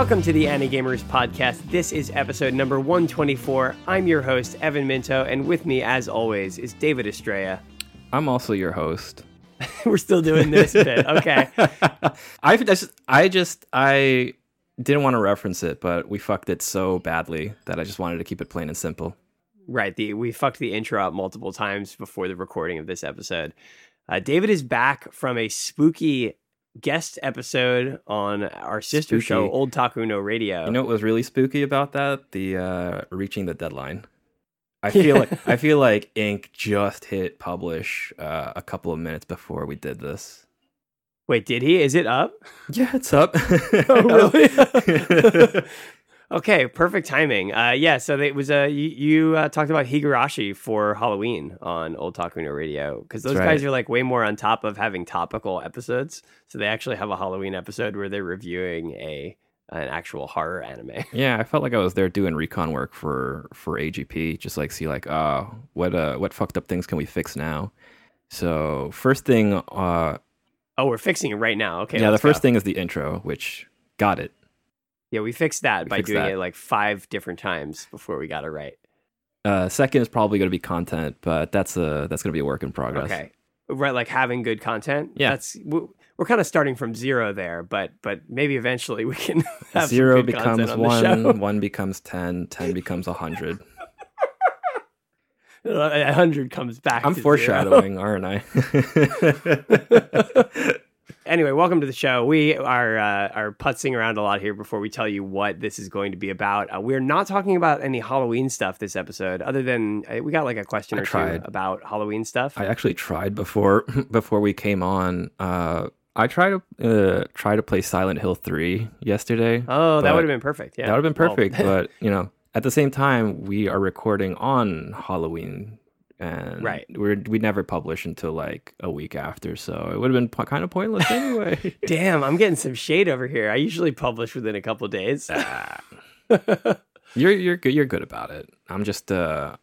Welcome to the Ani-Gamers podcast. This is episode number 124. I'm your host, Evan Minto, and with me, as always, is David Estrella. I'm also your host. We're still doing this bit. Okay. I just, I just, I didn't want to reference it, but we fucked it so badly that I just wanted to keep it plain and simple. Right. The we fucked the intro up multiple times before the recording of this episode. Uh, David is back from a spooky guest episode on our sister Spooky. show, Otaku no Radio. You know what was really spooky about that? The uh, reaching the deadline. I feel like I feel like Ink just hit publish uh, a couple of minutes before we did this. Wait, did he? Is it up? Yeah, it's up. Oh, really? okay, perfect timing. Uh, yeah, so it was uh, you, you uh, talked about Higurashi for Halloween on Otaku no Radio because those That's guys are like way more on top of having topical episodes. So they actually have a Halloween episode where they're reviewing a an actual horror anime. Yeah, I felt like I was there doing recon work for for AGP, just like see like, oh, what uh, what fucked up things can we fix now? So first thing, uh, Oh, we're fixing it right now. Okay. yeah, the first go. thing is the intro, which got it. Yeah, we fixed that We by fixed doing that. it like five different times before we got it right. Uh, second is probably going to be content, but that's a that's going to be a work in progress. Okay. Right, like having good content. Yeah. That's we- we're kind of starting from zero there, but but maybe eventually we can Zero becomes on one, one becomes ten, ten becomes a hundred. A hundred comes back. I'm foreshadowing, aren't I? Anyway, welcome to the show. We are uh, are putzing around a lot here before we tell you what this is going to be about. Uh, we're not talking about any Halloween stuff this episode, other than uh, we got like a question I or tried. two about Halloween stuff. I actually tried before before we came on. Uh, I tried to uh, try to play Silent Hill three yesterday. oh, that would have been perfect. Yeah, That would have been Well, perfect, but you know, at the same time, we are recording on Halloween, and Right. we're we never publish until like a week after, so it would have been po- kind of pointless anyway. Damn, I'm getting some shade over here. I usually publish within a couple days. Ah. you're you're good. You're good about it. I'm just uh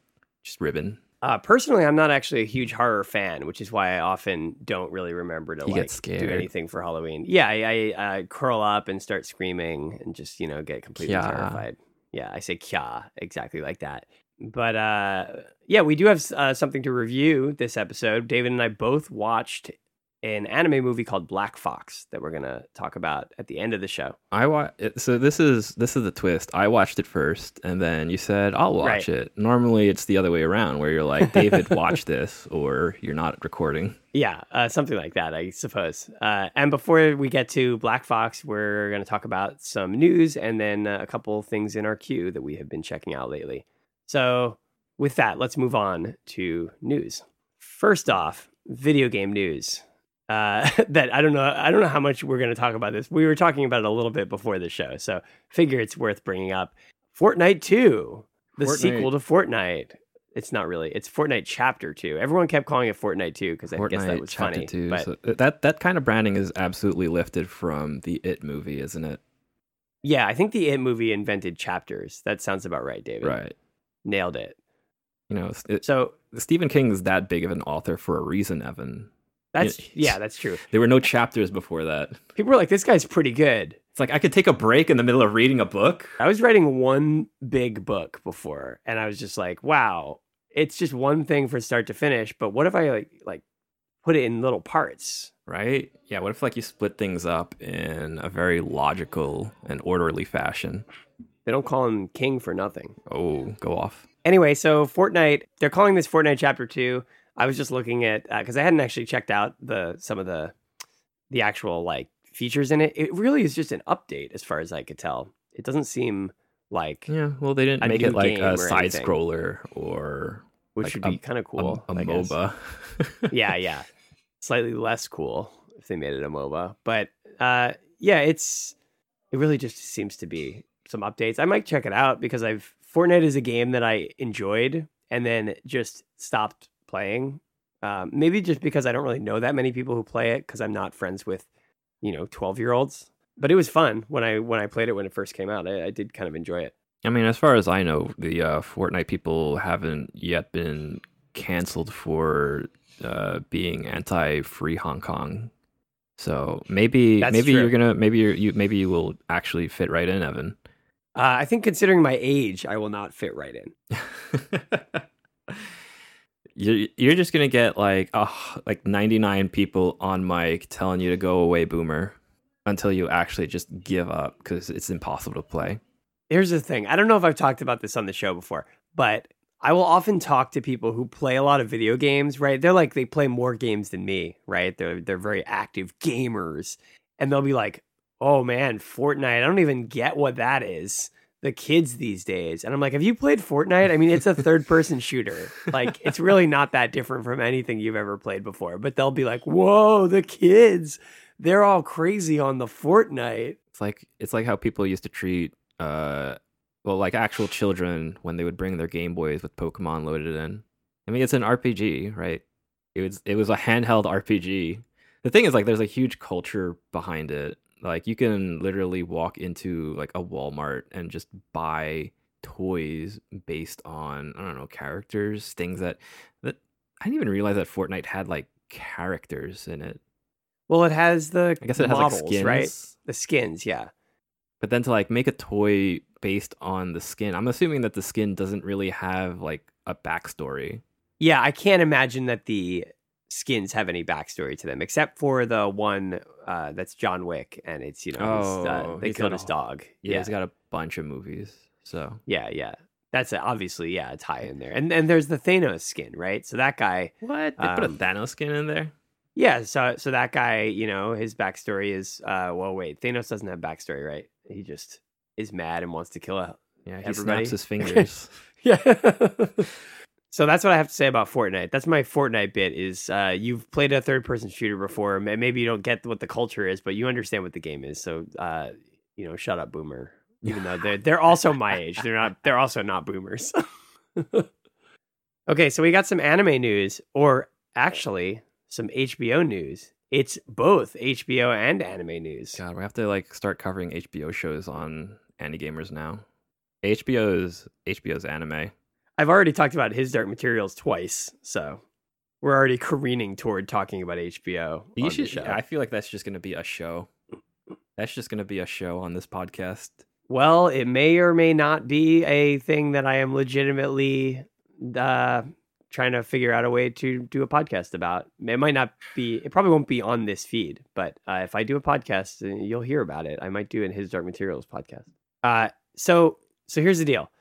just ribbon. Uh, personally, I'm not actually a huge horror fan, which is why I often don't really remember to You like do anything for Halloween. Yeah, I, I uh, curl up and start screaming and just you know get completely Kya. terrified. Yeah, I say kya exactly like that. But uh, yeah, we do have uh, something to review this episode. David and I both watched an anime movie called Black Fox that we're gonna talk about at the end of the show. I wa- it- so this is this is the twist. I watched it first, and then you said I'll watch Right. it. Normally, it's the other way around, where you're like, David, watch this, or you're not recording. Yeah, uh, something like that, I suppose. Uh, and before we get to Black Fox, we're going to talk about some news and then uh, a couple things in our queue that we have been checking out lately. So, with that, let's move on to news. First off, video game news. Uh, that I don't know. I don't know how much we're going to talk about this. We were talking about it a little bit before the show, so figure it's worth bringing up. Fortnite Two, the Fortnite. sequel to Fortnite. It's not really. It's Fortnite Chapter Two. Everyone kept calling it Fortnite Two because I guess that was Chapter funny. Two. But So that that kind of branding is absolutely lifted from the It movie, isn't it? yeah, I think the It movie invented chapters. That sounds about right, David. Right. Nailed it. You know, it, So Stephen King is that big of an author for a reason, Evan. that's Yeah. yeah, that's true. There were no chapters before that. People were like, "This guy's pretty good." It's like I could take a break in the middle of reading a book. I was writing one big book before, and I was just like, "Wow, it's just one thing from start to finish." But what if I like like put it in little parts? Right? Yeah, what if like you split things up in a very logical and orderly fashion? They don't call him King for nothing. Oh, go off. Anyway, so Fortnite, they're calling this Fortnite Chapter Two. I was just looking at because I hadn't actually checked out the some of the the actual like features in it. It really is just an update, as far as I could tell. It doesn't seem like Yeah, well they didn't make it like a side anything. scroller or which like would a- be kind of cool. a, guess. MOBA. yeah, yeah. Slightly less cool if they made it a MOBA. But uh yeah, it's it really just seems to be some updates. I might check it out because I've Fortnite is a game that I enjoyed and then just stopped playing. Um, maybe just because I don't really know that many people who play it because I'm not friends with, you know, 12 year olds. But it was fun when I when I played it when it first came out. I, I did kind of enjoy it. I mean, as far as I know, the uh, Fortnite people haven't yet been canceled for uh, being anti-free Hong Kong. So maybe That's maybe true. you're gonna maybe you're, you maybe you will actually fit right in, Evan. Uh, I think considering my age, I will not fit right in. you're you're just gonna get like oh, like 99 people on mic telling you to go away, boomer, until you actually just give up because it's impossible to play. Here's the thing. I don't know if I've talked about this on the show before, but I will often talk to people who play a lot of video games, right? They're like they play more games than me, right? They're they're very active gamers. And they'll be like, "Oh man, Fortnite. I don't even get what that is." The kids these days. And I'm like, "Have you played Fortnite? I mean, it's a third-person shooter. Like it's really not that different from anything you've ever played before." But they'll be like, "Whoa, the kids. They're all crazy on the Fortnite." It's like it's like how people used to treat uh well like actual children when they would bring their Game Boys with Pokemon loaded in. I mean it's an RPG, right? It was it was a handheld RPG. The thing is like there's a huge culture behind it. Like you can literally walk into like a Walmart and just buy toys based on I don't know characters, things that that I didn't even realize that Fortnite had like characters in it. Well, it has the I guess it has like skins, right? The skins, yeah. But then to like make a toy based on the skin, I'm assuming that the skin doesn't really have like a backstory. Yeah, I can't imagine that the skins have any backstory to them, except for the one uh, that's John Wick, and it's you know his, uh, Oh, they he's killed his a- dog. Yeah, Yeah, it's got a bunch of movies. So yeah, yeah. That's a, obviously yeah, a tie in there, and and there's the Thanos skin, right? So that guy, what? They put a Um, Thanos skin in there? yeah. So so that guy, you know, his backstory is uh, well, wait, Thanos doesn't have backstory, right? He just is mad and wants to kill a Yeah, he everybody- snaps his fingers. Yeah. so that's what I have to say about Fortnite. That's my Fortnite bit is uh, you've played a third person shooter before. May- Maybe you don't get what the culture is, but you understand what the game is. So uh, you know, shut up, boomer. Even though they're they're also my age. They're not they're also not boomers. okay, so we got some anime news, or actually some HBO news. It's both HBO and anime news. God, we have to like start covering HBO shows on Ani-Gamers now. HBO's HBO's anime. I've already talked about his dark materials twice, so we're already careening toward talking about HBO. You should. I feel like that's just gonna be a show. That's just gonna be a show on this podcast. Well, it may or may not be a thing that I am legitimately uh, trying to figure out a way to do a podcast about. It might not be. It probably won't be on this feed, but uh, if I do a podcast, uh, you'll hear about it. I might do in his dark materials podcast. Uh, so, so here's the deal.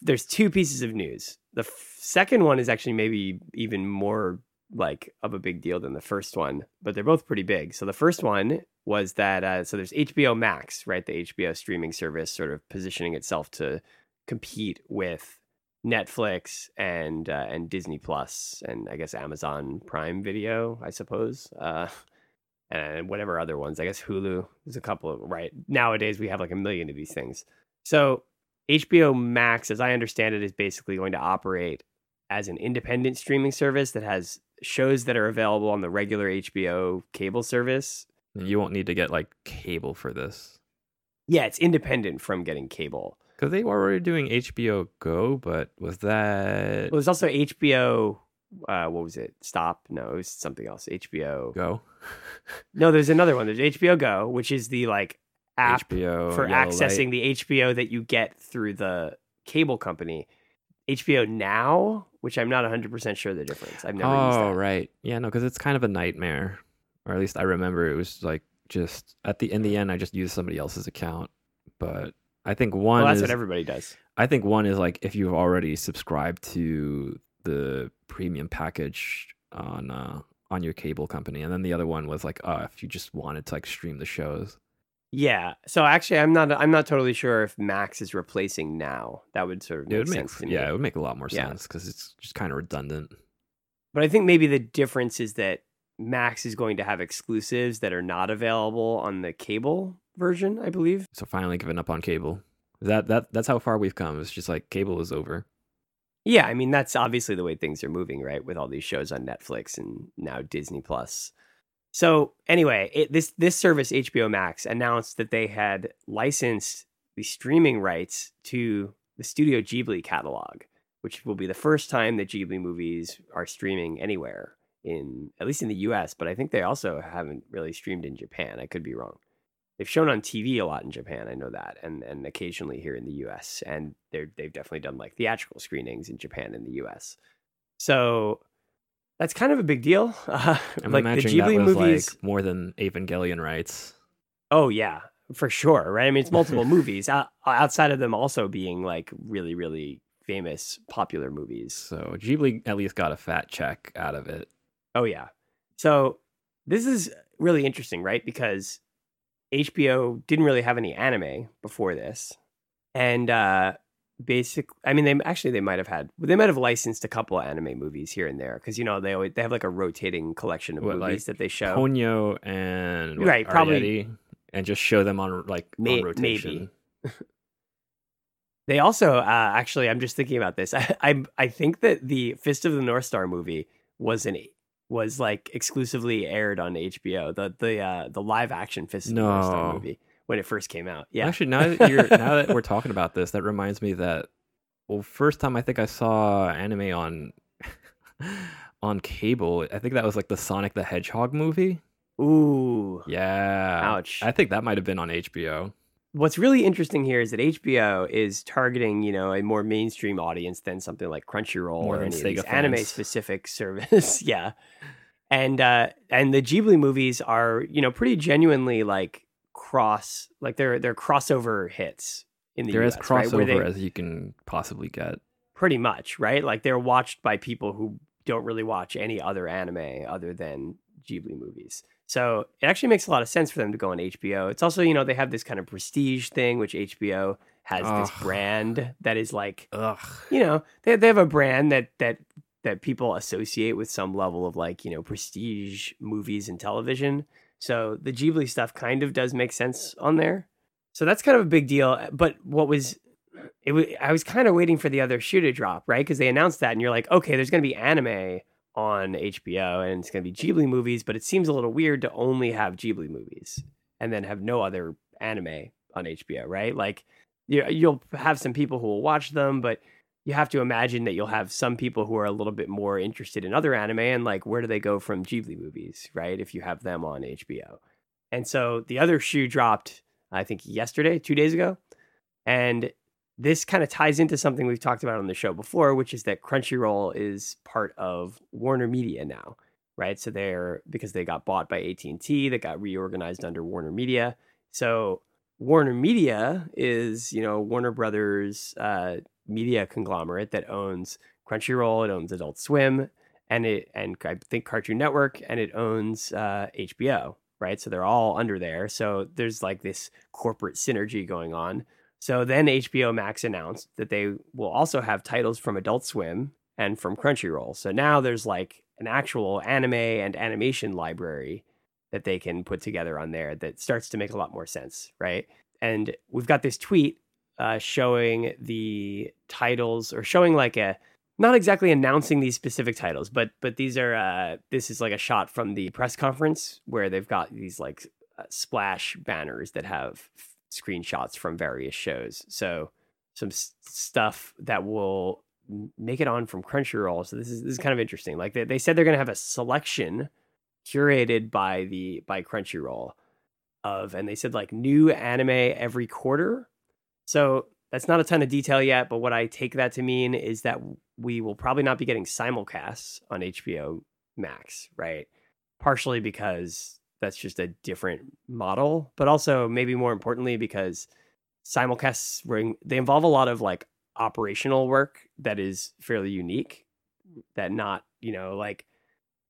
There's two pieces of news. The f- second one is actually maybe even more like of a big deal than the first one, but they're both pretty big. So the first one was that uh, so there's HBO Max, right? The HBO streaming service, sort of positioning itself to compete with Netflix and uh, and Disney Plus and I guess Amazon Prime Video, I suppose, uh, and whatever other ones. I guess Hulu. There's a couple of right nowadays we have like a million of these things. So HBO Max, as I understand it, is basically going to operate as an independent streaming service that has shows that are available on the regular HBO cable service. You won't need to get like cable for this Yeah, it's independent from getting cable. because they were already doing HBO Go. But was that Well, there's also HBO. Uh, what was it? Stop? No, it was something else. HBO. Go? No, there's another one. There's HBO Go, which is the like app HBO for accessing Light. the HBO that you get through the cable company. HBO Now, which I'm not 100% sure the difference. I've never used Oh right, yeah, no, because it's kind of a nightmare, or at least I remember it was like just at the in the end I just used somebody else's account, but I think one Well, that's is what everybody does. I think one is like if you've already subscribed to the premium package on uh on your cable company, and then the other one was like oh, if you just wanted to like stream the shows. Yeah. So actually, I'm not. I'm not totally sure if Max is replacing Now. That would sort of It make would make sense to me. yeah, it would make a lot more sense because it's just kind of redundant. But I think maybe the difference is that Max is going to have exclusives that are not available on the cable version. I believe. So finally giving up on cable. That that that's how far we've come. It's just like cable is over. Yeah, I mean that's obviously the way things are moving, right? With all these shows on Netflix and now Disney Plus. So anyway, it, this this service HBO Max announced that they had licensed the streaming rights to the Studio Ghibli catalog, which will be the first time that Ghibli movies are streaming anywhere. in at least in the US, but I think they also haven't really streamed in Japan. I could be wrong. They've shown on TV a lot in Japan, I know that, and and occasionally here in the US. And they're they've definitely done like theatrical screenings in Japan and the US. So that's kind of a big deal. Uh, I'm like the imagining Ghibli that was movies. like more than Evangelion rights. Oh yeah, for sure, right? I mean, it's multiple movies o- outside of them also being like really, really famous, popular movies. So Ghibli at least got a fat check out of it. Oh yeah. So this is really interesting, right? Because HBO didn't really have any anime before this, and uh, basic. I mean, they actually they might have had. They might have licensed a couple of anime movies here and there because you know they always they have like a rotating collection of What, movies like that they show. Ponyo and Right, probably- and just show them on like May- on rotation. They also uh, actually, I'm just thinking about this. I, I I think that the Fist of the North Star movie was an was like exclusively aired on HBO. The the uh, the live action Fist of the North Star movie when it first came out. Yeah. Actually, now that you're now that we're talking about this, that reminds me that well, first time I think I saw anime on on cable, I think that was like the Sonic the Hedgehog movie. Ooh. Yeah. Ouch. I think that might have been on HBO. What's really interesting here is that HBO is targeting, you know, a more mainstream audience than something like Crunchyroll More or any of these anime specific service. yeah. And uh and the Ghibli movies are, you know, pretty genuinely like cross like they're they're crossover hits in the They're US, as right? Crossover they- as you can possibly get. pretty much, right? Like they're watched by people who don't really watch any other anime other than Ghibli movies. So it actually makes a lot of sense for them to go on HBO. It's also, you know, they have this kind of prestige thing, which HBO has this brand that is like, Ugh. you know, they they have a brand that that that people associate with some level of like, you know, prestige movies and television. So the Ghibli stuff kind of does make sense on there. So that's kind of a big deal. But what was it was I was kind of waiting for the other shoe to drop, right? Because they announced that, and you're like, okay, there's going to be anime on HBO, and it's going to be Ghibli movies. But it seems a little weird to only have Ghibli movies and then have no other anime on HBO, right? Like, you you'll have some people who will watch them, but you have to imagine that you'll have some people who are a little bit more interested in other anime, and like, where do they go from Ghibli movies, right? If you have them on HBO, and so the other shoe dropped, I think yesterday, two days ago, and this kind of ties into something we've talked about on the show before, which is that Crunchyroll is part of Warner Media now, right? So they're because they got bought by AT and T, that got reorganized under Warner Media. So Warner Media is you know Warner Brothers uh, media conglomerate that owns Crunchyroll, it owns Adult Swim, and it and I think Cartoon Network, and it owns uh, HBO, right? So they're all under there. So there's like this corporate synergy going on. So then HBO Max announced that they will also have titles from Adult Swim and from Crunchyroll. So now there's like an actual anime and animation library that they can put together on there that starts to make a lot more sense, right? And we've got this tweet uh, showing the titles or showing like a not exactly announcing these specific titles, but but these are uh, this is like a shot from the press conference where they've got these like uh, splash banners that have f- screenshots from various shows. So some s- stuff that will make it on from Crunchyroll. So this is this is kind of interesting. Like they, they said they're going to have a selection curated by the by Crunchyroll of and they said like new anime every quarter. So that's not a ton of detail yet, but what I take that to mean is that we will probably not be getting simulcasts on HBO Max, right? Partially because that's just a different model, but also maybe more importantly because simulcasts ring they involve a lot of like operational work that is fairly unique that not, you know, like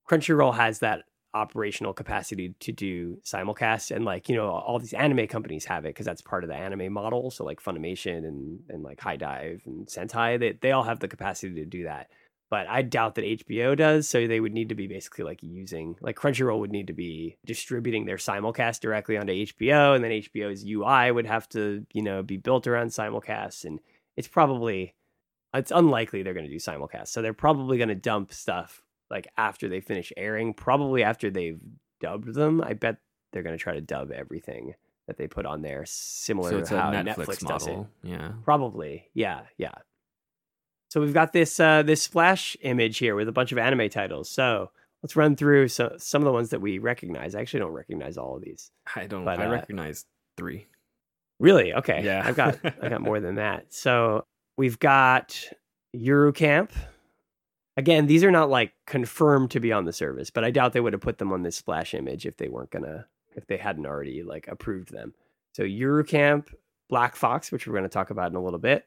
Crunchyroll has that operational capacity to do simulcast and like you know all these anime companies have it because that's part of the anime model. So like funimation and and like HIDIVE and sentai they, they all have the capacity to do that. But i doubt that hbo does so they would need to be basically like using like crunchyroll would need to be distributing their simulcast directly onto hbo and then hbo's ui would have to you know be built around simulcasts and it's probably it's unlikely they're going to do simulcast so they're probably going to dump stuff like after they finish airing, probably after they've dubbed them. I bet they're going to try to dub everything that they put on there, similar So to how Netflix, Netflix, does it. Yeah. Probably, yeah, yeah. So we've got this uh, this splash image here with a bunch of anime titles. So let's run through so, some of the ones that we recognize. I actually don't recognize all of these. I don't. But, I uh, recognize three. Really? Okay. Yeah. I've got I got more than that. So we've got Yuru Camp. Again, these are not like confirmed to be on the service, but I doubt they would have put them on this splash image if they weren't gonna if they hadn't already like approved them. So Yuru Camp, Black Fox, which we're to talk about in a little bit.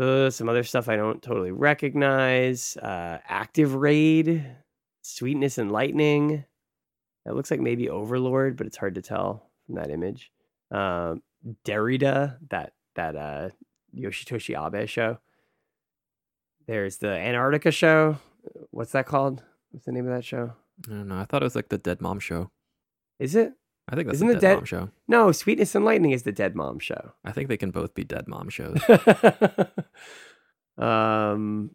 Uh, some other stuff I don't totally recognize. Uh, Active Raid, Sweetness and Lightning. That looks like maybe Overlord, but it's hard to tell from that image. Um, Derrida, that that uh, Yoshitoshi Abe show. There's the Antarctica show. What's that called? What's the name of that show? I don't know. I thought it was like the Dead Mom show. Is it? I think that's Isn't the Dead Dead- Mom show. No, Sweetness and Lightning is the Dead Mom show. I think they can both be Dead Mom shows. um,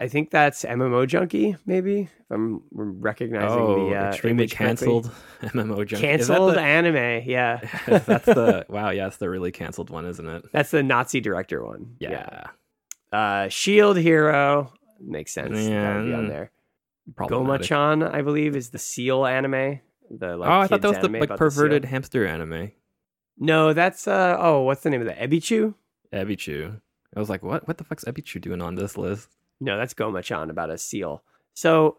I think that's MMO Junkie, maybe if I'm recognizing oh, the uh, extremely image correctly. canceled MMO junkie. Canceled the- anime. Yeah, that's the wow. Yeah, that's the really canceled one, isn't it? that's the Nazi director one. Yeah, Uh, Shield Hero makes sense. That would be on there. Goma-chan, I believe, is the Seal anime. The like, oh, I thought that was the like perverted hamster anime. No, that's uh oh, what's the name of that? Ebichu? Ebichu. I was like, what? What the fuck's Ebichu doing on this list? No, that's Goma-chan about a seal. So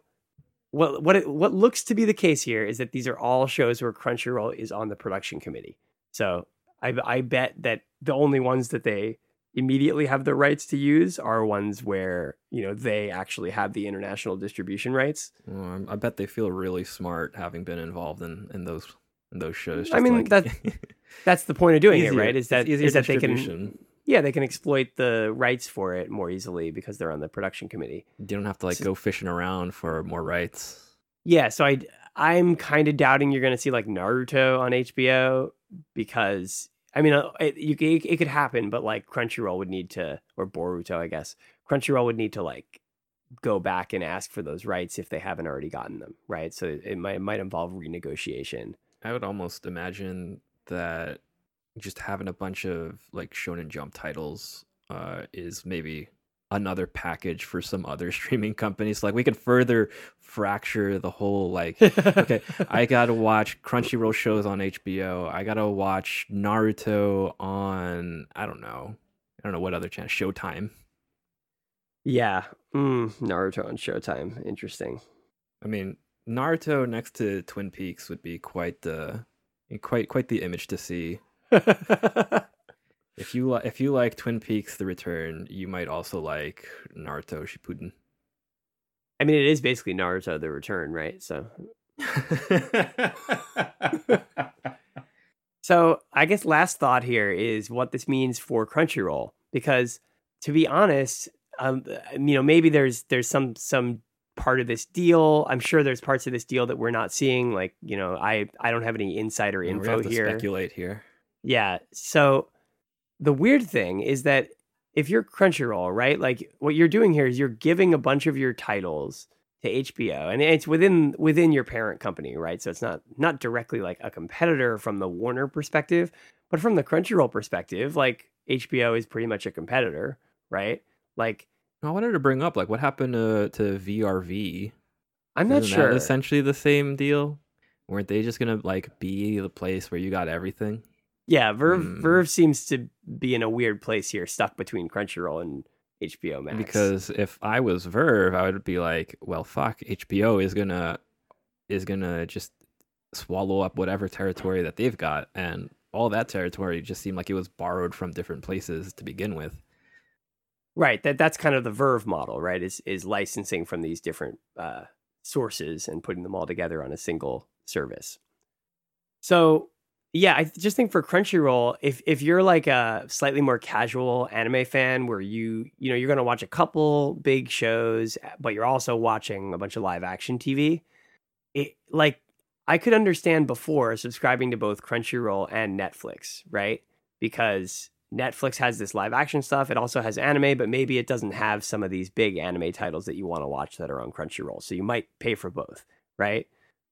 what what it, what looks to be the case here is that these are all shows where Crunchyroll is on the production committee. So I I bet that the only ones that they immediately have the rights to use are ones where you know they actually have the international distribution rights. Well, I'm- bet they feel really smart having been involved in in those in those shows. Mm, I mean, like- that- That's the point of doing Easier- it, right? Is that is that they can yeah they can exploit the rights for it more easily because they're on the production committee. You don't have to like So- go fishing around for more rights. Yeah, so I I'm kind of doubting you're going to see like Naruto on HBO because I mean uh, it, you c- it, could happen, but like Crunchyroll would need to or Boruto, I guess. Crunchyroll would need to like go back and ask for those rights if they haven't already gotten them, right? So it might it might involve renegotiation. I would almost imagine that just having a bunch of like Shonen Jump titles uh, is maybe another package for some other streaming companies. Like we could further fracture the whole like okay, I gotta watch Crunchyroll shows on HBO. I gotta watch Naruto on I don't know. I don't know what other channel. Showtime. yeah, mm, Naruto on Showtime, interesting. I mean, Naruto next to Twin Peaks would be quite the quite quite the image to see. If you li- if you like Twin Peaks: The Return, you might also like Naruto Shippuden. I mean, it is basically Naruto: The Return, right? So So I guess last thought here is what this means for Crunchyroll, because to be honest, um, you know, maybe there's there's some some part of this deal. I'm sure there's parts of this deal that we're not seeing. Like, you know, I I don't have any insider info have to here. speculate here. Yeah. So the weird thing is that if you're Crunchyroll, right? Like what you're doing here is you're giving a bunch of your titles to HBO and it's within within your parent company, right? So it's not not directly like a competitor from the Warner perspective, but from the Crunchyroll perspective, like HBO is pretty much a competitor, right? Like I wanted to bring up like what happened to to VRV. I'm not Isn't sure. essentially the same deal. Weren't they just gonna like be the place where you got everything? Yeah, VRV Hmm. VRV seems to be in a weird place here, stuck between Crunchyroll and HBO Max. Because if I was VRV, I would be like, well, fuck, HBO is gonna is gonna just swallow up whatever territory that they've got, and all that territory just seemed like it was borrowed from different places to begin with. Right. That that's kind of the VRV model, right? Is is licensing from these different uh, sources and putting them all together on a single service. So yeah, I just think for Crunchyroll, if if you're like a slightly more casual anime fan, where you you know you're going to watch a couple big shows, eh, but you're also watching a bunch of live action TV, it like I could understand before subscribing to both Crunchyroll and Netflix, right? Because Netflix has this live action stuff. It also has anime, but maybe it doesn't have some of these big anime titles that you want to watch that are on Crunchyroll. So you might pay for both, right?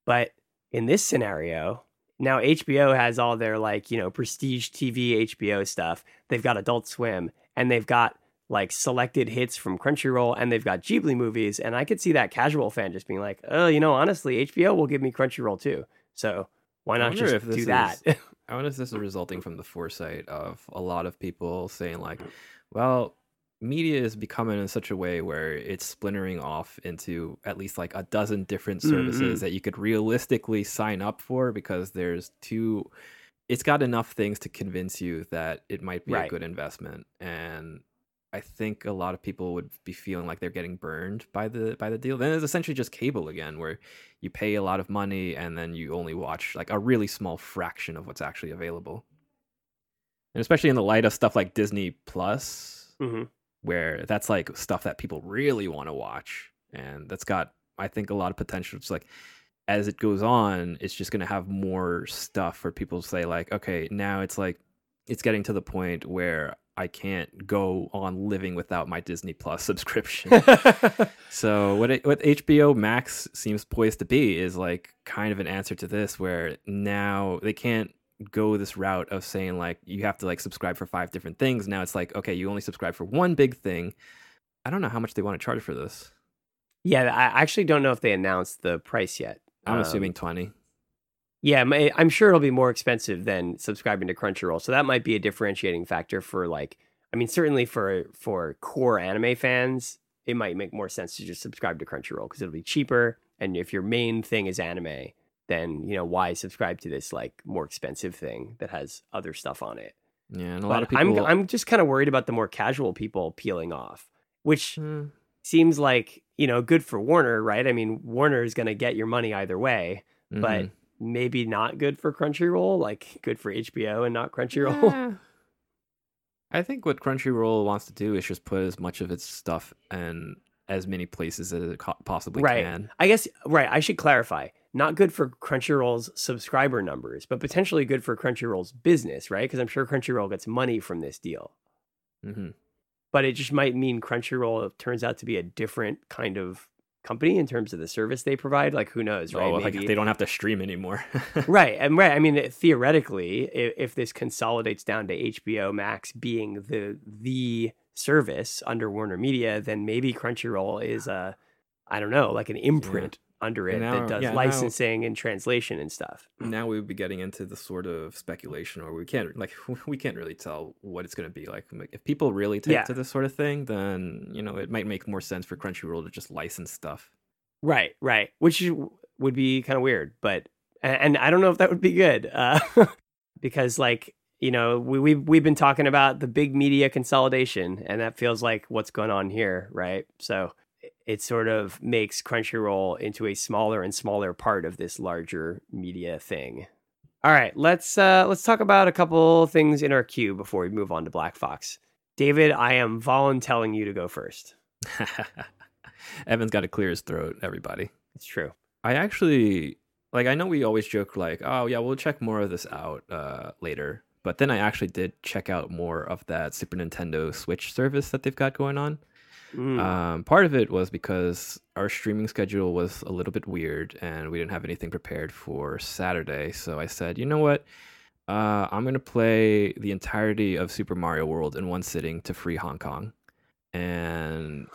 But in this scenario, now HBO has all their like, you know, prestige TV HBO stuff. They've got Adult Swim and they've got like selected hits from Crunchyroll and they've got Ghibli movies. And I could see that casual fan just being like, oh, you know, honestly, HBO will give me Crunchyroll too. So why not just do is- that? I wonder if this is resulting from the foresight of a lot of people saying like, well, media is becoming in such a way where it's splintering off into at least like a dozen different services Mhm. that you could realistically sign up for because there's two it's got enough things to convince you that it might be a good investment and I think a lot of people would be feeling like they're getting burned by the by the deal. Then it's essentially just cable again, where you pay a lot of money and then you only watch like a really small fraction of what's actually available. And especially in the light of stuff like Disney Plus, Mhm. Where that's like stuff that people really want to watch, and that's got I think a lot of potential. It's like as it goes on, it's just gonna have more stuff for people to say like, okay, now it's like it's getting to the point where I can't go on living without my Disney Plus subscription. So what it, what HBO Max seems poised to be is like kind of an answer to this, where now they can't go this route of saying like you have to like subscribe for five different things. Now it's like okay, you only subscribe for one big thing. I don't know how much they want to charge for this. yeah, I actually don't know if they announced the price yet. I'm Um, assuming twenty. Yeah, I'm sure it'll be more expensive than subscribing to Crunchyroll. So that might be a differentiating factor for like I mean certainly for for core anime fans, it might make more sense to just subscribe to Crunchyroll because it'll be cheaper and if your main thing is anime, then, you know, why subscribe to this like more expensive thing that has other stuff on it. Yeah, and a But lot of people. I'm I'm just kind of worried about the more casual people peeling off, which Hmm, seems like, you know, good for Warner, right? I mean, Warner is going to get your money either way but mhm. maybe not good for Crunchyroll, like good for HBO and not Crunchyroll. Yeah. I think what Crunchyroll wants to do is just put as much of its stuff in as many places as it possibly Right. can. I guess right, I should clarify. Not good for Crunchyroll's subscriber numbers, but potentially good for Crunchyroll's business, right? Because I'm sure Crunchyroll gets money from this deal. hmm But it just might mean Crunchyroll turns out to be a different kind of company in terms of the service they provide. Like who knows, right? Oh, like Maybe- they don't have to stream anymore. right and right i mean theoretically if, if this consolidates down to hbo max being the the service under warner media then maybe crunchyroll is a i don't know like an imprint under it Now- that does yeah, now- licensing and translation and stuff. Now we would be getting into the sort of speculation or we can't like we can't really tell what it's going to be like. If people really take Yeah. to this sort of thing then you know it might make more sense for crunchyroll to just license stuff. Right right which would be kind of weird but and, i don't know if that would be good uh because like you know we, we we've been talking about the big media consolidation and that feels like what's going on here right? So it- sort of makes crunchyroll into a smaller and smaller part of this larger media thing all right let's uh let's talk about a couple things in our queue before we move on to black fox david i am volunteering you to go first evan's got to clear his throat everybody it's true I actually like I know we always joke like, oh yeah, we'll check more of this out uh later. But then I actually did check out more of that Super Nintendo Switch service that they've got going on. Mm. Um part of it was because our streaming schedule was a little bit weird and we didn't have anything prepared for Saturday. So I said, you know what? Uh, I'm gonna play the entirety of Super Mario World in one sitting to free Hong Kong. And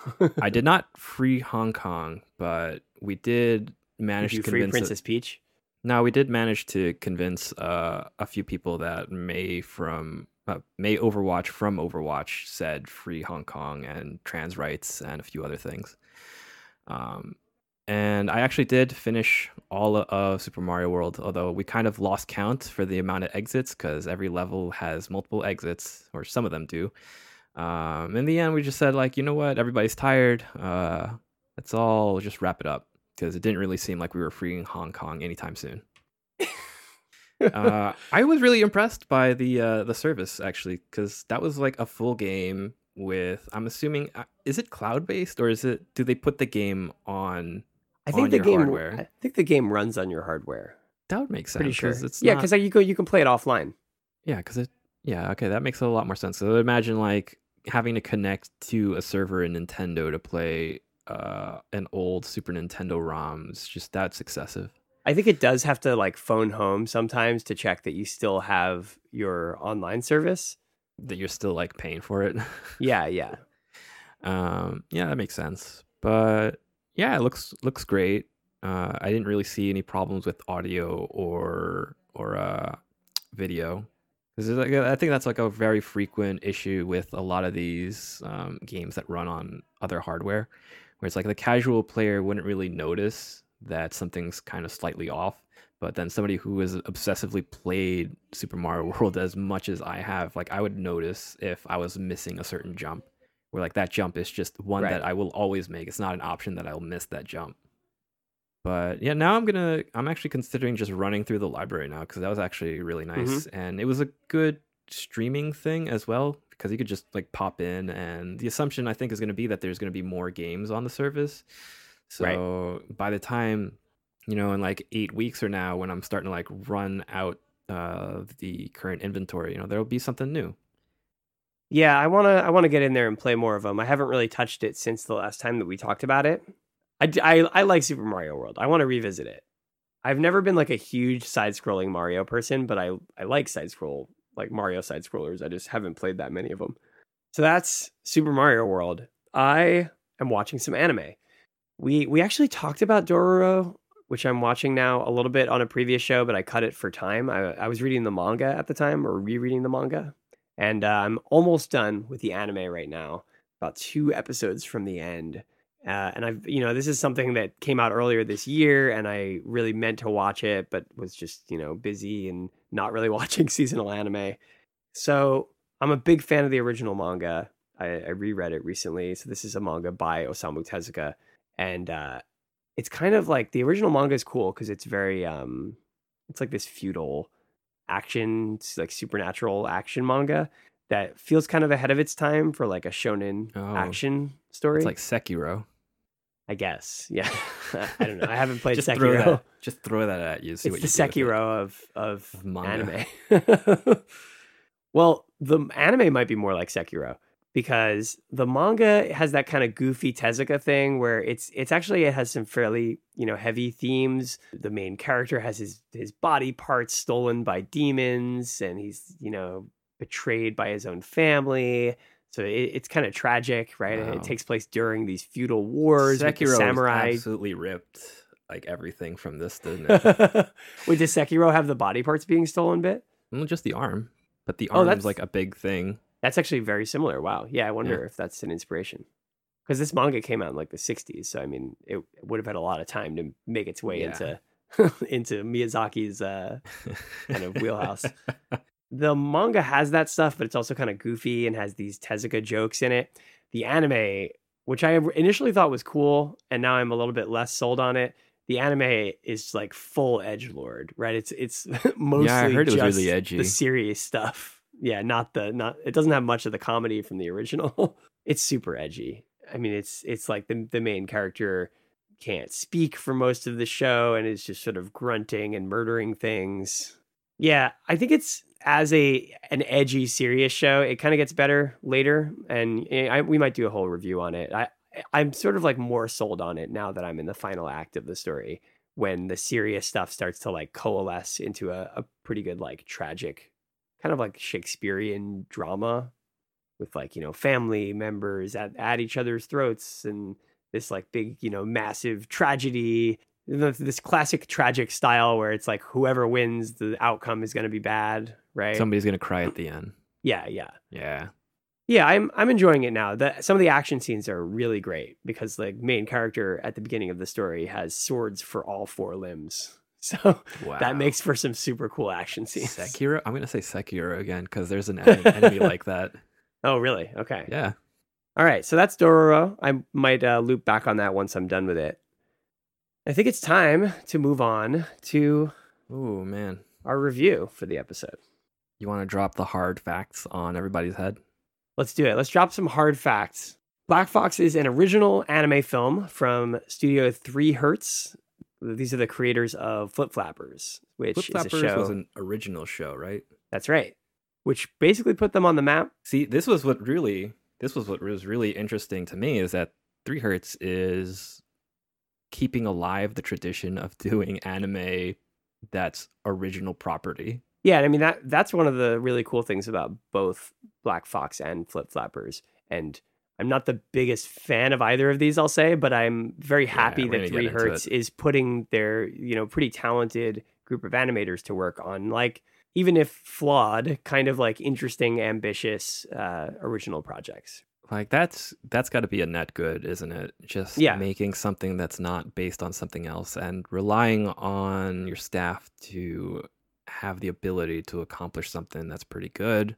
I did not free Hong Kong, but we did manage Did you to free convince. a- princess peach no, we did manage to convince uh, a few people that Mei from uh, Mei Overwatch from Overwatch said free Hong Kong and trans rights and a few other things. Um, and I actually did finish all of Super Mario World, although we kind of lost count for the amount of exits because every level has multiple exits, or some of them do. Um, in the end, we just said like, you know what, everybody's tired. Uh, let's all just wrap it up because it didn't really seem like we were freeing Hong Kong anytime soon. uh, I was really impressed by the uh, the service actually because that was like a full game with. I'm assuming uh, is it cloud based or is it? Do they put the game on? I think on the your game. hardware. I think the game runs on your hardware. That would make sense. Pretty sure. It's yeah, not- because you go, you can play it offline. Yeah, because it. Yeah, okay, that makes a lot more sense. So imagine like having to connect to a server in Nintendo to play uh, an old Super Nintendo ROMs. Just that's excessive. I think it does have to like phone home sometimes to check that you still have your online service. That you're still like paying for it. Yeah, yeah. Um, yeah, that makes sense. But yeah, it looks looks great. Uh, I didn't really see any problems with audio or or uh, video like, I think that's like a very frequent issue with a lot of these um, games that run on other hardware, where it's like the casual player wouldn't really notice that something's kind of slightly off, but then somebody who has obsessively played Super Mario World as much as I have, like I would notice if I was missing a certain jump, where like that jump is just one Right. that I will always make. It's not an option that I'll miss that jump. But yeah, now I'm gonna I'm actually considering just running through the library now because that was actually really mm-hmm. nice and it was a good streaming thing as well because you could just like pop in and the assumption I think is gonna be that there's gonna be more games on the service. Right. So by the time you know in like eight weeks or now when I'm starting to like run out uh the current inventory, you know there'll be something new. Yeah, I want to I want to get in there and play more of them. I haven't really touched it since the last time that we talked about it. I I like Super Mario World. I want to revisit it. I've never been like a huge side-scrolling Mario person, but I I like side-scroll like Mario side-scrollers. I just haven't played that many of them. So that's Super Mario World. I am watching some anime. We we actually talked about Dororo, which I'm watching now a little bit on a previous show, but I cut it for time. I, I was reading the manga at the time or rereading the manga and uh, I'm almost done with the anime right now. About two episodes from the end, uh, and I've you know this is something that came out earlier this year, and I really meant to watch it, but was just you know busy and not really watching seasonal anime. So I'm a big fan of the original manga. I, I reread it recently, so this is a manga by Osamu Tezuka, and uh, it's kind of like the original manga is cool because it's very um, it's like this feudal action, like supernatural action manga that feels kind of ahead of its time for like a shonen Oh. action story. It's like Sekiro. I guess, yeah. I don't know. I haven't played just throw Sekiro. that just throw that at you. See It's what the you do it. Sekiro of of, Of manga. anime. well, the anime might be more like Sekiro because the manga has that kind of goofy Tezuka thing where it's it's actually it has some fairly you know heavy themes. The main character has his his body parts stolen by demons, and he's you know betrayed by his own family. So it, it's kind of tragic, right? Wow. it takes place during these feudal wars Sekiro samurai. absolutely ripped like everything from this, didn't it? Wait, does Sekiro have the body parts being stolen bit? well, just the arm, but the Oh, arm's that's- like a big thing. That's actually very similar. Wow. Yeah, I wonder if that's an inspiration. Because this manga came out in like the 60s. So, I mean, it would have had a lot of time to make its way Yeah. into into Miyazaki's uh, kind of wheelhouse. the manga has that stuff, but it's also kind of goofy and has these Tezuka jokes in it. The anime, which I initially thought was cool, and now I'm a little bit less sold on it. The anime is like full edge lord, right? It's it's mostly yeah, I heard it was really edgy. the serious stuff. Yeah, not the not. It doesn't have much of the comedy from the original. it's super edgy. I mean, it's it's like the the main character can't speak for most of the show and is just sort of grunting and murdering things. Yeah, I think it's as a an edgy, serious show. It kind of gets better later, and eh, I, we might do a whole review on it. I I'm sort of like more sold on it now that I'm in the final act of the story. When the serious stuff starts to like coalesce into a, a pretty good like tragic, kind of like Shakespearean drama, with like you know family members at at each other's throats and this like big you know massive tragedy th- this classic tragic style where it's like whoever wins the outcome is going to be bad right Somebody's gonna cry at the end. yeah yeah Yeah. yeah i'm i'm enjoying it now the, some of the action scenes are really great because like main character at the beginning of the story has swords for all four limbs so Wow. that makes for some super cool action scenes Sekiro. I'm gonna say Sekiro again because there's an en- enemy like that. oh really okay Yeah. All right, so that's Dororo. I might uh, loop back on that once I'm done with it. I think it's time to move on to Oh man. our review for the episode. You want to drop the hard facts on everybody's head? Let's do it. Let's drop some hard facts. Black Fox is an original anime film from Studio 3 Hertz. These are the creators of Flip Flappers, which Flip is a show. was an original show, right? That's right. Which basically put them on the map. See, this was what really this was what was really interesting to me is that Three Hertz is keeping alive the tradition of doing anime that's original property. Yeah, and I mean that that's one of the really cool things about both Black Fox and Flip Flappers. And I'm not the biggest fan of either of these, I'll say, but I'm very happy we're that Three Hertz is putting their, you know, pretty talented group of animators to work on like even if flawed, kind of like interesting, ambitious, uh, original projects. Like that's that's got to be a net good, isn't it? Just Yeah. making something that's not based on something else and relying on your staff to have the ability to accomplish something that's pretty good,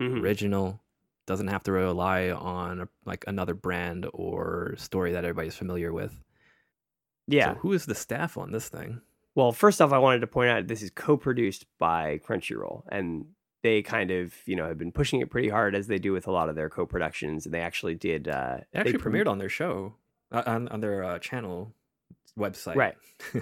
Mhm. original, doesn't have to rely on a, like another brand or story that everybody's familiar with. Yeah. So who is the staff on this thing? Well, first off, I wanted to point out this is co-produced by Crunchyroll, and they kind of, you know, have been pushing it pretty hard as they do with a lot of their co-productions. And they actually did. Uh, It actually they premiered on their show, uh, on on their uh, channel website. Right.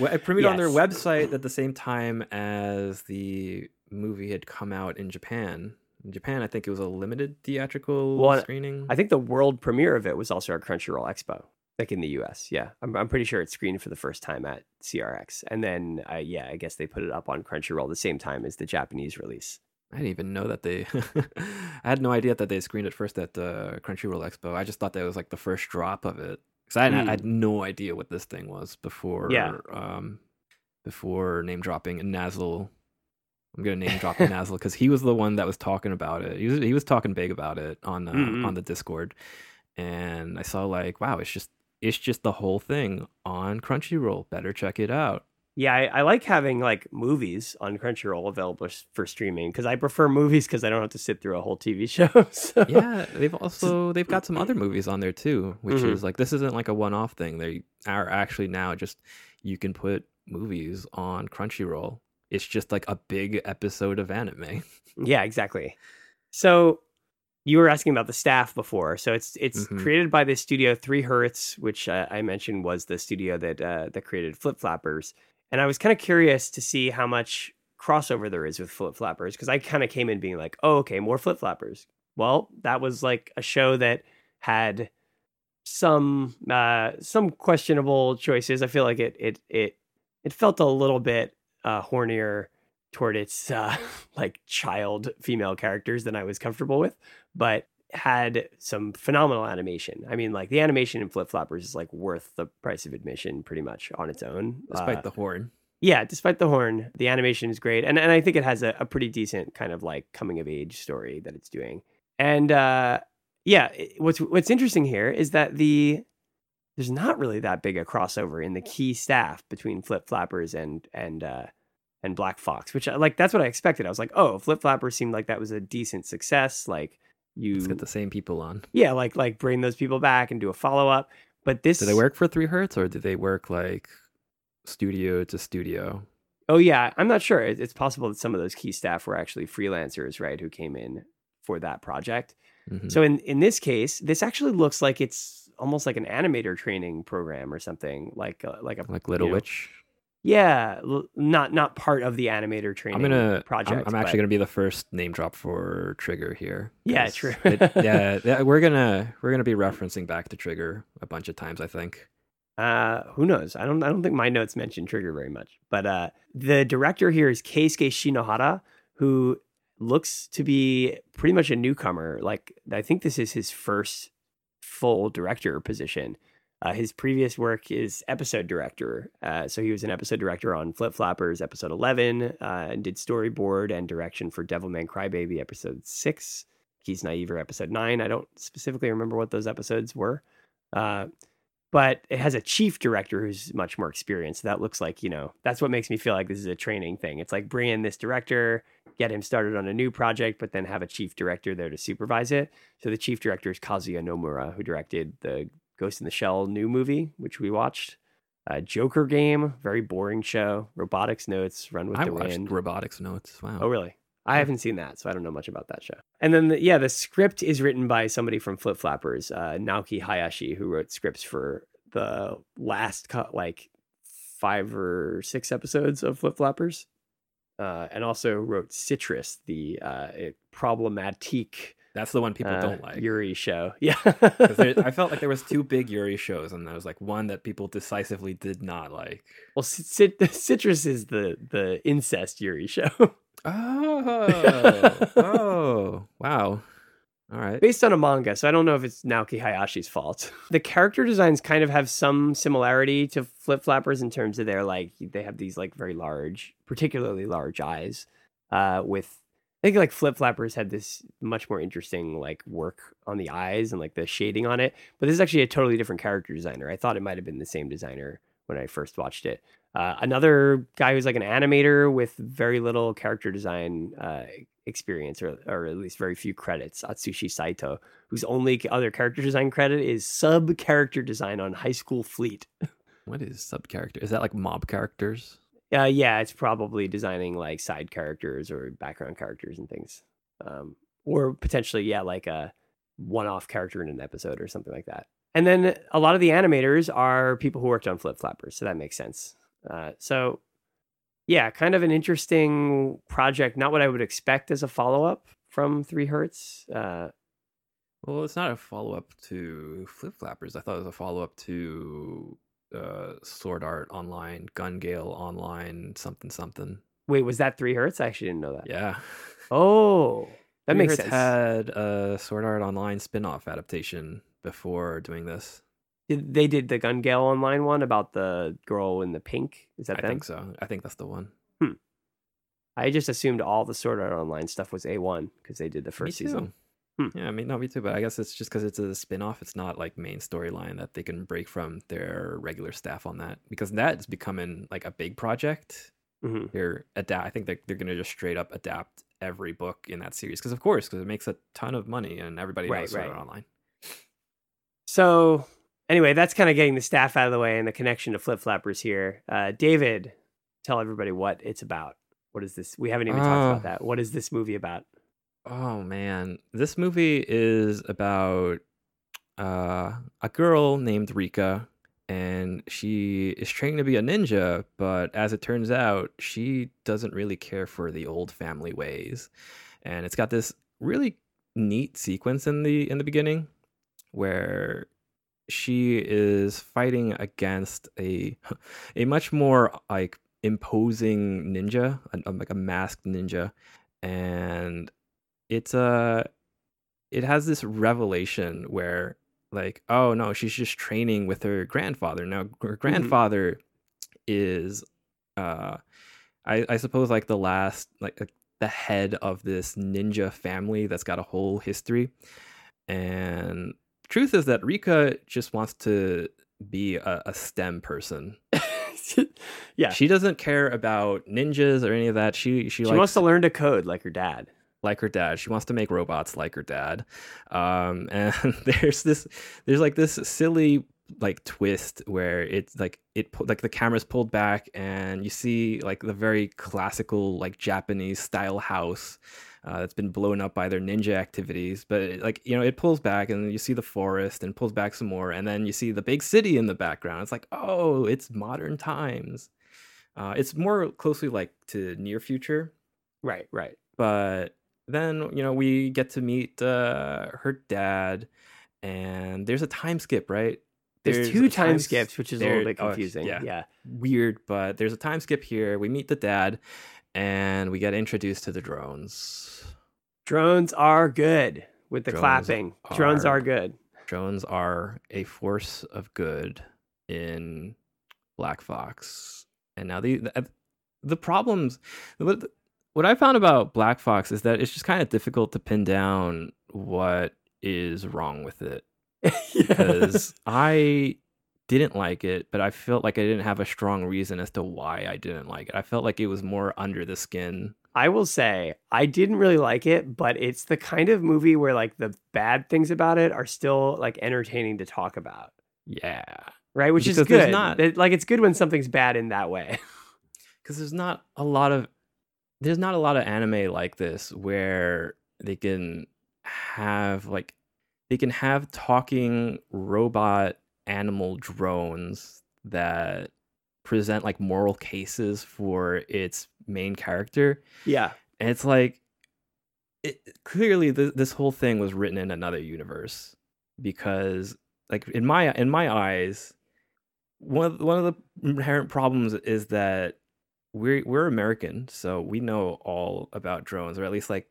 Well, it premiered on their website at the same time as the movie had come out in Japan. In Japan, I think it was a limited theatrical Well, screening. I think the world premiere of it was also at Crunchyroll Expo, like in the U.S. Yeah, I'm, I'm pretty sure it screened for the first time at CRX, and then uh, yeah, I guess they put it up on Crunchyroll the same time as the Japanese release. I didn't even know that they. I had no idea that they screened it first at the Crunchyroll Expo. I just thought that was like the first drop of it because I, had- I had no idea what this thing was before. Hmm. Yeah. Um, before name dropping Nazzle. I'm gonna name drop Nazzle because he was the one that was talking about it. He was he was talking big about it on uh, Mm-mm. on the Discord, and I saw like, wow, it's just it's just the whole thing on Crunchyroll. Better check it out. Yeah, I, I like having like movies on Crunchyroll available for streaming because I prefer movies because I don't have to sit through a whole TV show. So. yeah they've also they've got some other movies on there too which Mhm. is like this isn't like a one-off thing they are actually now just you can put movies on crunchyroll it's just like a big episode of anime Yeah, exactly. So you were asking about the staff before. So it's it's Mhm. created by the studio Three Hertz, which uh, I mentioned was the studio that uh, that created Flip Flappers. And I was kind of curious to see how much crossover there is with Flip Flappers because I kind of came in being like, oh, okay, more Flip Flappers. Well, that was like a show that had some uh some questionable choices. I feel like it it it it felt a little bit uh hornier toward its uh like child female characters than I was comfortable with, but had some phenomenal animation. I mean, like the animation in Flip Flappers is like worth the price of admission pretty much on its own. despite Uh, the horn yeah, despite the horn, the animation is great, and and I think it has a, a pretty decent kind of like coming of age story that it's doing. And uh, yeah, it- what's what's interesting here is that the there's not really that big a crossover in the key staff between Flip Flappers and and uh, and Black Fox, which I like that's what I expected. I was like, oh, Flip Flappers seemed like that was a decent success. Like you, let's get the same people on yeah, like like bring those people back and do a follow up. But this, do they work for three hertz or do they work like studio to studio Oh yeah, I'm not sure. It's possible that some of those key staff were actually freelancers, right, who came in for that project. Mhm. So in in this case, this actually looks like it's almost like an animator training program or something, like uh, like a like little you know, witch Yeah, not not part of the animator training i'm gonna project. I'm, I'm actually gonna be the first name drop for trigger here Yeah, true. it- yeah, yeah we're gonna we're gonna be referencing back to trigger a bunch of times i think Uh, who knows? I don't. I don't think my notes mention Trigger very much. But uh, the director here is Keisuke Shinohara, who looks to be pretty much a newcomer. Like I think this is his first full director position. Uh, his previous work is episode director. Uh, so he was an episode director on Flip Flappers episode eleven, uh, and did storyboard and direction for Devilman Crybaby episode six. Kiznaiver episode nine. I don't specifically remember what those episodes were. Uh, but it has a chief director who's much more experienced. That looks like, you know, that's what makes me feel like this is a training thing. It's like bring in this director, get him started on a new project, but then have a chief director there to supervise it. So the chief director is Kazuya Nomura, who directed the Ghost in the Shell new movie, which we watched. Uh, Joker Game, very boring show. Robotics Notes, Run with i the watched Wind. robotics notes wow Oh, really? I haven't seen that, so I don't know much about that show. And then, the, yeah, the script is written by somebody from Flip Flappers, uh, Naoki Hayashi, who wrote scripts for the last co- like five or six episodes of Flip Flappers, uh, and also wrote Citrus, the uh, problematique that's the one people uh, don't like Yuri show. Yeah. there- I felt like there was two big Yuri shows, and there was like one that people decisively did not like. well, Cit- Citrus is the the incest Yuri show. Oh, oh, wow! All right. based on a manga, so I don't know if it's Naoki Hayashi's fault. The character designs kind of have some similarity to Flip Flappers in terms of their like they have these like very large, particularly large eyes. Uh, with I think like Flip Flappers had this much more interesting like work on the eyes and like the shading on it. But this is actually a totally different character designer. I thought it might have been the same designer when I first watched it. Uh, another guy who's like an animator with very little character design uh, experience, or or at least very few credits. Atsushi Saito, whose only other character design credit is sub character design on High School Fleet. What is sub character? Is that like mob characters? Uh, yeah, it's probably designing like side characters or background characters and things, um, or potentially yeah, like a one-off character in an episode or something like that. And then a lot of the animators are people who worked on Flip Flappers, so that makes sense. Uh, so yeah, kind of an interesting project. Not what I would expect as a follow-up from Three Hertz. Uh, Well, it's not a follow up to Flip Flappers. I thought it was a follow up to uh, Sword Art Online, Gun Gale Online, something something. wait, was that Three Hertz? I actually didn't know that. Yeah. Oh, that Three makes Hertz sense. Had a Sword Art Online spin off adaptation before doing this. Did- they did the Gun Gale Online one about the girl in the pink. Is that I them? think so. I think that's the one. Hmm. I just assumed all the Sword Art Online stuff was A1 because they did the first season. Hmm. Yeah, I mean, no, me too. But I guess it's just because it's a spin off. It's not like main storyline that they can break from their regular staff on that because that is becoming like a big project. hmm They're adapt. I think they're, they're going to just straight up adapt every book in that series because, of course, because it makes a ton of money and everybody Right, knows right. Art Online. So, anyway, that's kind of getting the staff out of the way and the connection to Flip Flappers here. Uh, David, tell everybody what it's about. What is this? We haven't even talked Uh, about that. What is this movie about? Oh man, this movie is about uh, a girl named Rika, and she is training to be a ninja. But as it turns out, she doesn't really care for the old family ways, and it's got this really neat sequence in the in the beginning where she is fighting against a a much more like imposing ninja, a- like a masked ninja, and it's a it has this revelation where like oh no she's just training with her grandfather now her grandfather is uh I, I suppose like the last like uh, the head of this ninja family that's got a whole history and truth is that rika just wants to be a, a stem person yeah. she doesn't care about ninjas or any of that she she, She likes wants to learn to code like her dad. Like her dad. She wants to make robots like her dad. Um, and there's this, there's like this silly like twist where it's like it like the camera's pulled back and you see like the very classical like Japanese style house uh, that's been blown up by their ninja activities. But it, like you know, it pulls back and you see the forest and pulls back some more, and then you see the big city in the background. It's like oh, it's modern times. Uh, it's more closely like to near future Right, right. but then you know we get to meet uh, her dad and there's a time skip right There's, a two time s- skips, which is a little there- bit oh, confusing. yeah. yeah. weird but there's a time skip here we meet the dad and we get introduced to the drones Drones are good with the Drones clapping. Drones are- are good. drones are a force of good in black fox and now the the, the problems what i found about black fox is that it's just kind of difficult to pin down what is wrong with it because I didn't like it, but I felt like I didn't have a strong reason as to why I didn't like it. I felt like it was more under the skin. I will say I didn't really like it, but it's the kind of movie where like the bad things about it are still like entertaining to talk about, Yeah. right? Which is Because there's good. not- like it's good when something's bad in that way. Because there's not a lot of there's not a lot of anime like this where they can have like they can have talking robot animal drones that present like moral cases for its main character yeah. And it's like, it, clearly th- this whole thing was written in another universe because, like in my in my eyes, one of, one of the inherent problems is that we're we're American, so we know all about drones, or at least like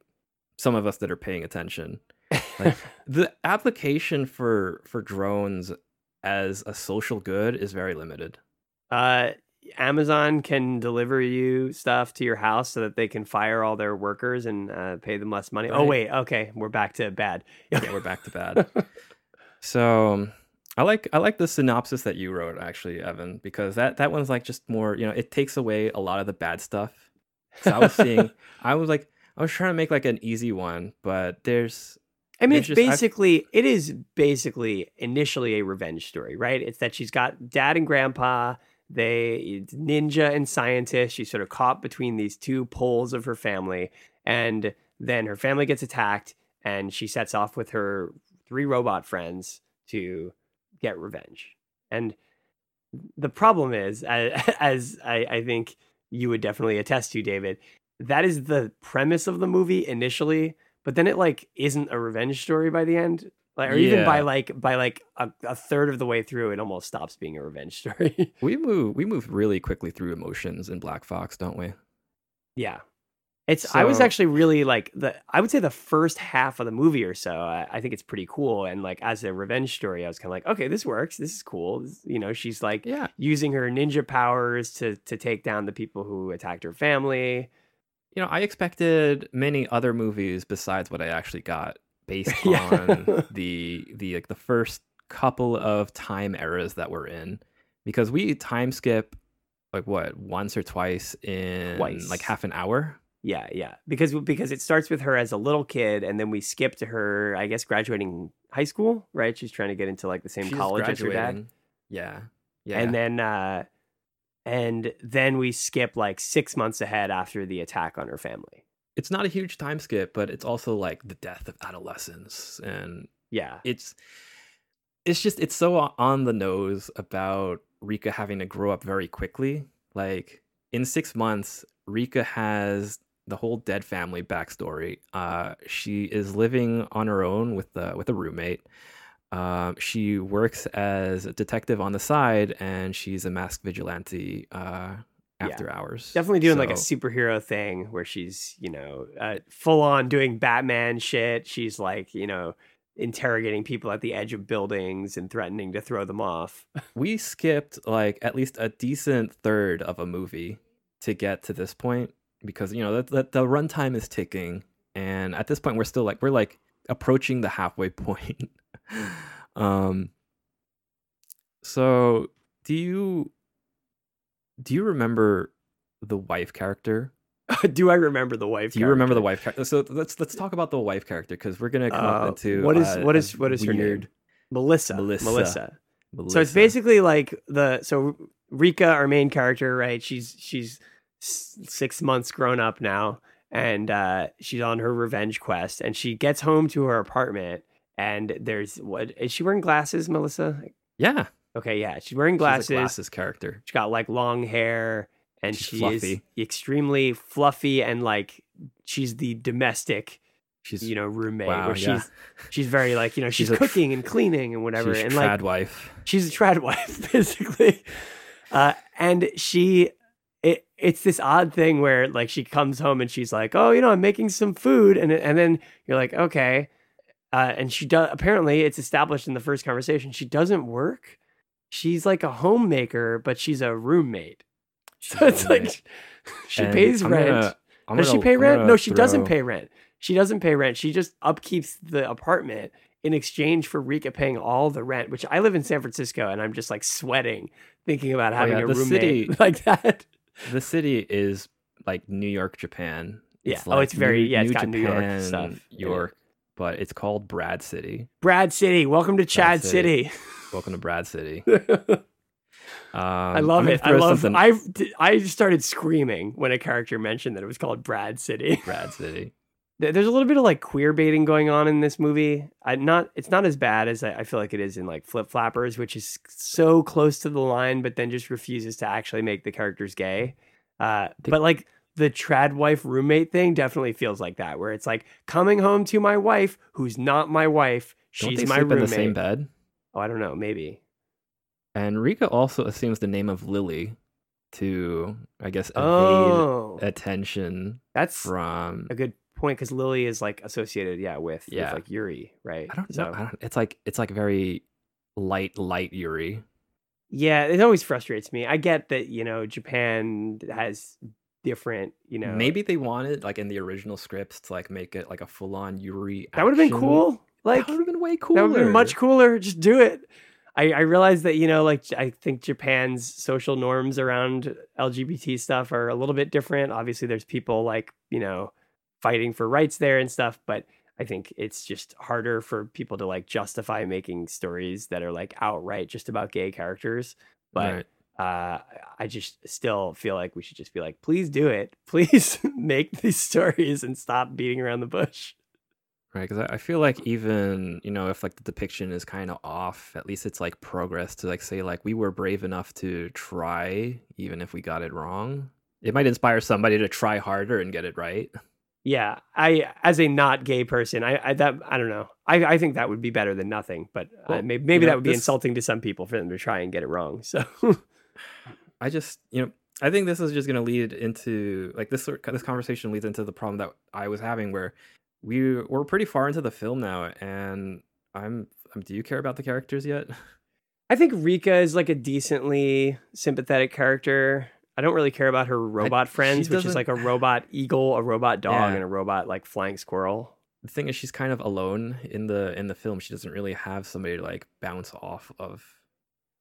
some of us that are paying attention. Like, the application for for drones as a social good is very limited. uh, Amazon can deliver you stuff to your house so that they can fire all their workers and uh, pay them less money. Oh wait, okay, we're back to bad. Yeah, we're back to bad. So um, I like I like the synopsis that you wrote actually, Evan, because that that one's like just more you know it takes away a lot of the bad stuff. So I was seeing I was like I was trying to make like an easy one, but there's I mean, It's just- I've- basically it is basically initially a revenge story, right? It's that she's got dad and grandpa, they ninja and scientist. She's sort of caught between these two poles of her family, and then her family gets attacked, and she sets off with her three robot friends to get revenge. And the problem is, as, as I, I think you would definitely attest to, David, that is the premise of the movie initially but then it like isn't a revenge story by the end like or even by like by like a, a third of the way through it almost stops being a revenge story we move we move really quickly through emotions in Black Fox, don't we? yeah it's i was actually really like the i would say the first half of the movie or so I, I think it's pretty cool and like as a revenge story i was kind of like okay this works this is cool This- you know she's like Yeah. using her ninja powers to to take down the people who attacked her family You know, I expected many other movies besides what I actually got based Yeah. on the the like the first couple of time eras that we're in. Because we time skip like what, once or twice in Twice. like half an hour. Yeah, yeah. Because because it starts with her as a little kid, and then we skip to her, I guess, graduating high school. Right? She's trying to get into like the same She's college as her dad. Yeah. Yeah. and then uh, and then we skip like six months ahead after the attack on her family. it's not a huge time skip, but it's also like the death of adolescence and Yeah, it's it's just it's so on the nose about Rika having to grow up very quickly. Like in six months, Rika has the whole dead family backstory. Uh, she is living on her own with the with a roommate. Um, she works as a detective on the side, and she's a masked vigilante uh, Yeah. after hours. definitely doing like a superhero thing where she's you know uh, full on doing Batman shit. She's like you know interrogating people at the edge of buildings and threatening to throw them off. we skipped like at least a decent third of a movie to get to this point because you know the, the, the runtime is ticking and at this point we're still like we're like approaching the halfway point um so do you do you remember the wife character Do I remember the wife? do you remember the wife character so let's let's talk about the wife character because we're gonna come Uh, up into what is uh, what is what is her name? Melissa. Melissa. Melissa. Melissa. So it's basically like the so Rika, our main character, right? She's she's six months grown up now, and uh, she's on her revenge quest. And she gets home to her apartment, and there's what is she wearing glasses, Melissa? yeah Okay, yeah, she's wearing she's glasses. a glasses character She's got like long hair, and She's she fluffy. is extremely fluffy and like she's the domestic, she's you know, roommate. wow where yeah she's she's very like you know she's, She's tr- cooking and cleaning and whatever, she's and trad like wife she's a trad wife basically uh and she it, it's this odd thing where like she comes home and she's like oh you know i'm making some food and and then you're like okay. Uh and she does apparently it's established in the first conversation she doesn't work. She's like a homemaker but she's a roommate. She's so it's roommate. like she And pays I'm rent. Gonna- I'm does she pay I'm rent? no she doesn't pay rent. She doesn't pay rent. She just upkeeps the apartment in exchange for Rika paying all the rent, which I live in San Francisco and I'm just like sweating thinking about Oh, having yeah, a roommate city- like that. The city is like New York, Japan. Yeah. Oh, it's very- yeah, it's got New York Japan, stuff in it. York, but it's called Brad City. Brad City, welcome to Chad City. City. Welcome to Brad City. Um, I love it. I love something- I I started screaming when a character mentioned that it was called Brad City. Brad City. There- There's a little bit of like queer baiting going on in this movie. I not it's not as bad as I, I feel like it is in like Flip Flappers, which is so close to the line, but then just refuses to actually make the characters gay. Uh, but like the trad wife roommate thing definitely feels like that, where it's like coming home to my wife, who's not my wife. She's my roommate. in the same bed? Oh, I don't know, maybe. And Rika also assumes the name of Lily to, I guess, evade Oh, attention that's from a good point. because Lily is like associated, yeah, with, Yeah. with like Yuri, right? I don't so, know. I don't, it's like it's like very light, light Yuri. Yeah, it always frustrates me. I get that you know Japan has different, you know. Maybe they wanted like in the original scripts to like make it like a full on Yuri. that would have been cool. Like that would have been way cooler. That would have been much cooler. Just do it. I, I realize that, you know, like I think Japan's social norms around LGBT stuff are a little bit different. Obviously, there's people like, you know, fighting for rights there and stuff, but I think it's just harder for people to like justify making stories that are like outright just about gay characters. But Right. uh, I just still feel like we should just be like, please do it. Please make these stories and stop beating around the bush. Right, because I I feel like even you know if like the depiction is kind of off, at least it's like progress to like say like we were brave enough to try, even if we got it wrong. It might inspire somebody to try harder and get it right. Yeah, I as a not gay person, I, I that I don't know. I, I think that would be better than nothing, but uh, maybe, maybe you know, that would be this- insulting to some people for them to try and get it wrong. So I just you know I think this is just gonna lead into like this sort this conversation leads into the problem that I was having where we we're pretty far into the film now, and I'm, um do you care about the characters yet? I think Rika is like a decently sympathetic character. I don't really care about her robot she friends, which is like a robot eagle, a robot dog, Yeah. and a robot like flying squirrel. the thing is she's kind of alone in the in the film she doesn't really have somebody to like bounce off of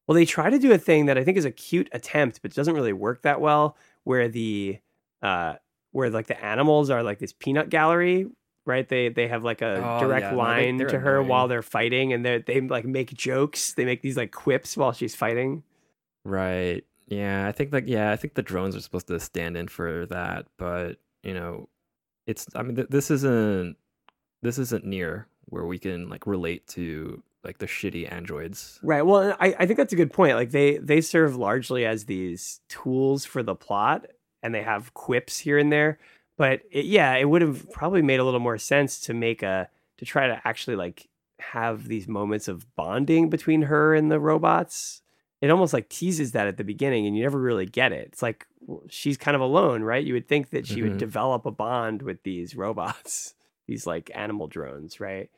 Well, they try to do a thing that I think is a cute attempt, but doesn't really work that well. Where the uh, where like the animals are like this peanut gallery, right? They they have like a Oh, direct yeah, no, they- line to her while they're fighting, and they they like make jokes. They make these like quips while she's fighting. right yeah i think like yeah i think the drones are supposed to stand in for that but you know it's i mean th- this isn't this isn't near where we can like relate to like the shitty androids Right. Well, I, I think that's a good point. Like they they serve largely as these tools for the plot, and they have quips here and there. But it, yeah, it would have probably made a little more sense to make a to try to actually like have these moments of bonding between her and the robots. It almost like teases that at the beginning, and you never really get it. It's like she's kind of alone, right? You would think that she would Mhm. develop a bond with these robots, these like animal drones, right?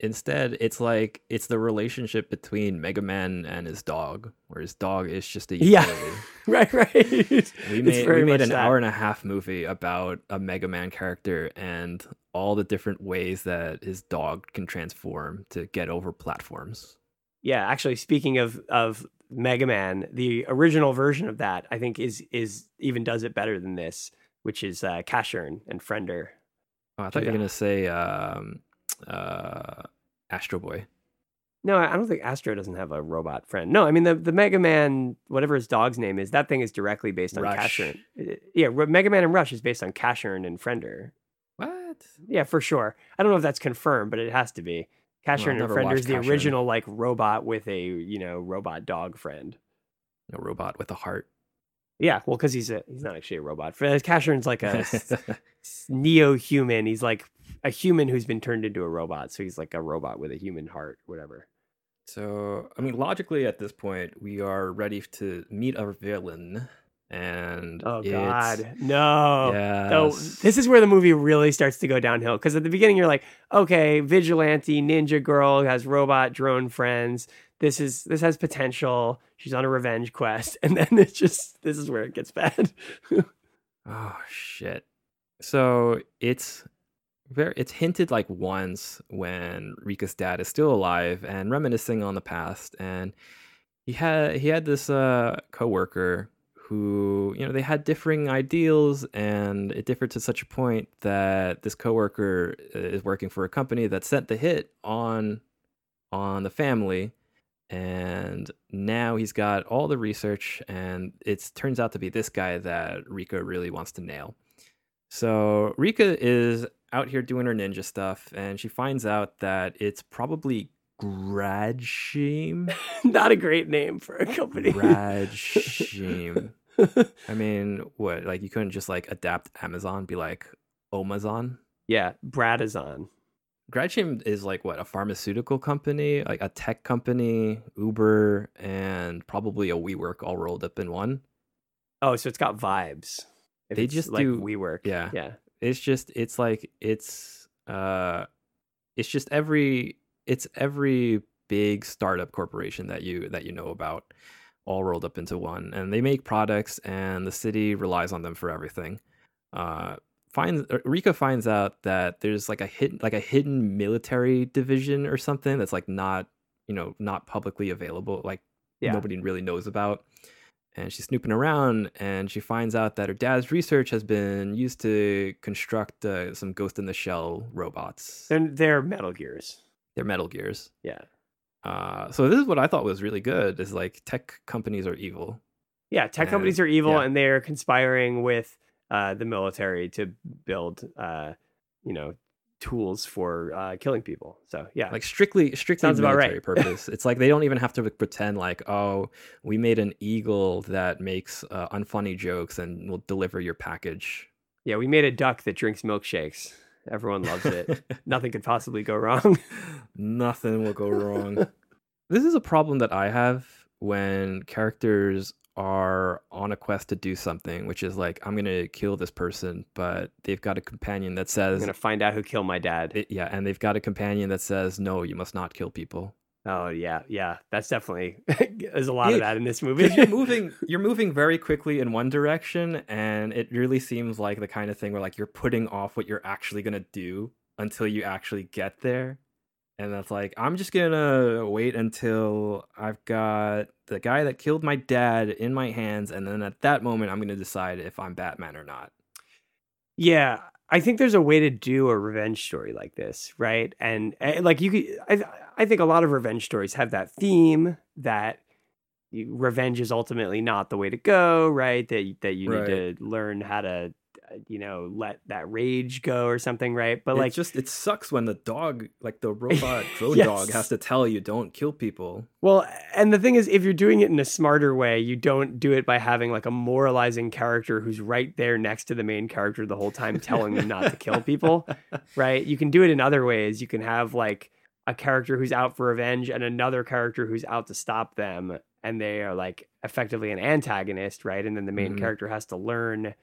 instead it's like it's the relationship between mega man and his dog where his dog is just a Yeah. Right, right. we made we made an that. hour and a half movie about a Mega Man character and all the different ways that his dog can transform to get over platforms. Yeah, actually, speaking of of Mega Man, the original version of that I think is is even does it better than this, which is uh, Casshern and Friender. Oh, I thought you Yeah. were gonna say um, uh, Astro Boy. No, I don't think Astro doesn't have a robot friend. No, I mean the the Mega Man, whatever his dog's name is, that thing is directly based on Casshern. Yeah, Mega Man and Rush is based on Casshern and Friender. What? Yeah, for sure. I don't know if that's confirmed, but it has to be. I've Casshern and Friender is the Casshern. original like robot with a you know robot dog friend. A robot with a heart. Yeah, well, because he's a he's not actually a robot. Casshern's like a neo human. He's like a human who's been turned into a robot. So he's like a robot with a human heart, whatever. so, I mean, logically, at this point, we are ready to meet our villain, and Oh God, no. yeah. So this is where the movie really starts to go downhill. Because at the beginning, you're like, okay, vigilante ninja girl has robot drone friends. This is this has potential. She's on a revenge quest, and then it's just this is where it gets bad. Oh shit. So it's very it's hinted like once when Rika's dad is still alive and reminiscing on the past and he had he had this uh coworker who you know they had differing ideals and it differed to such a point that this coworker uh, is working for a company that sent the hit on on the family and now he's got all the research and it turns out to be this guy that Rika really wants to nail. So Rika is out here doing her ninja stuff and she finds out that it's probably Gradshim. not a great name for a company. Gradshim. I mean, what? Like you couldn't just like adapt Amazon, be like Omazon? yeah, Bradazon. Gradshim is like what a pharmaceutical company, like a tech company, Uber, and probably a WeWork all rolled up in one. Oh, so it's got vibes. If They just like do- WeWork. yeah. yeah. it's just it's like it's uh it's just every it's every big startup corporation that you that you know about all rolled up into one and they make products and the city relies on them for everything uh finds uh, Rika finds out that there's like a hidden like a hidden military division or something that's like not you know not publicly available like Yeah. nobody really knows about and she's snooping around and she finds out that her dad's research has been used to construct uh, some ghost in the shell robots They're, they're Metal Gears. they're metal gears Yeah. Uh, so this is what i thought was really good is like tech companies are evil Yeah. Tech And- companies are evil yeah. and they're conspiring with uh, the military to build, uh, you know, tools for uh, killing people. So, yeah. like strictly strictly Sounds about military right. purpose it's like they don't even have to pretend like oh we made an eagle that makes uh, unfunny jokes and will deliver your package yeah. We made a duck that drinks milkshakes. Everyone loves it. Nothing could possibly go wrong. Nothing will go wrong. this is a problem that I have when characters are on a quest to do something, which is like, I'm going to kill this person, but they've got a companion that says, I'm going to find out who killed my dad. it- yeah, and they've got a companion that says, no, you must not kill people. Oh, yeah. Yeah. That's definitely, there's a lot Yeah, of that in this movie. You're moving, you're moving very quickly in one direction, and it really seems like the kind of thing where like you're putting off what you're actually gonna do until you actually get there. And that's like, I'm just gonna wait until I've got the guy that killed my dad in my hands, and then at that moment, I'm gonna decide if I'm Batman or not. Yeah, I think there's a way to do a revenge story like this, right? And, eh, like you could, I, I think a lot of revenge stories have that theme that revenge is ultimately not the way to go, right? That that you Right. need to learn how to, uh, you know, let that rage go or something, right? But It like, just it sucks when the dog, like the robot drone Yes. dog, has to tell you don't kill people. Well, and the thing is, if you're doing it in a smarter way, you don't do it by having like a moralizing character who's right there next to the main character the whole time telling them not to kill people, right? You can do it in other ways. You can have like a character who's out for revenge and another character who's out to stop them, and they are like effectively an antagonist, right? And then the main Mhm. character has to learn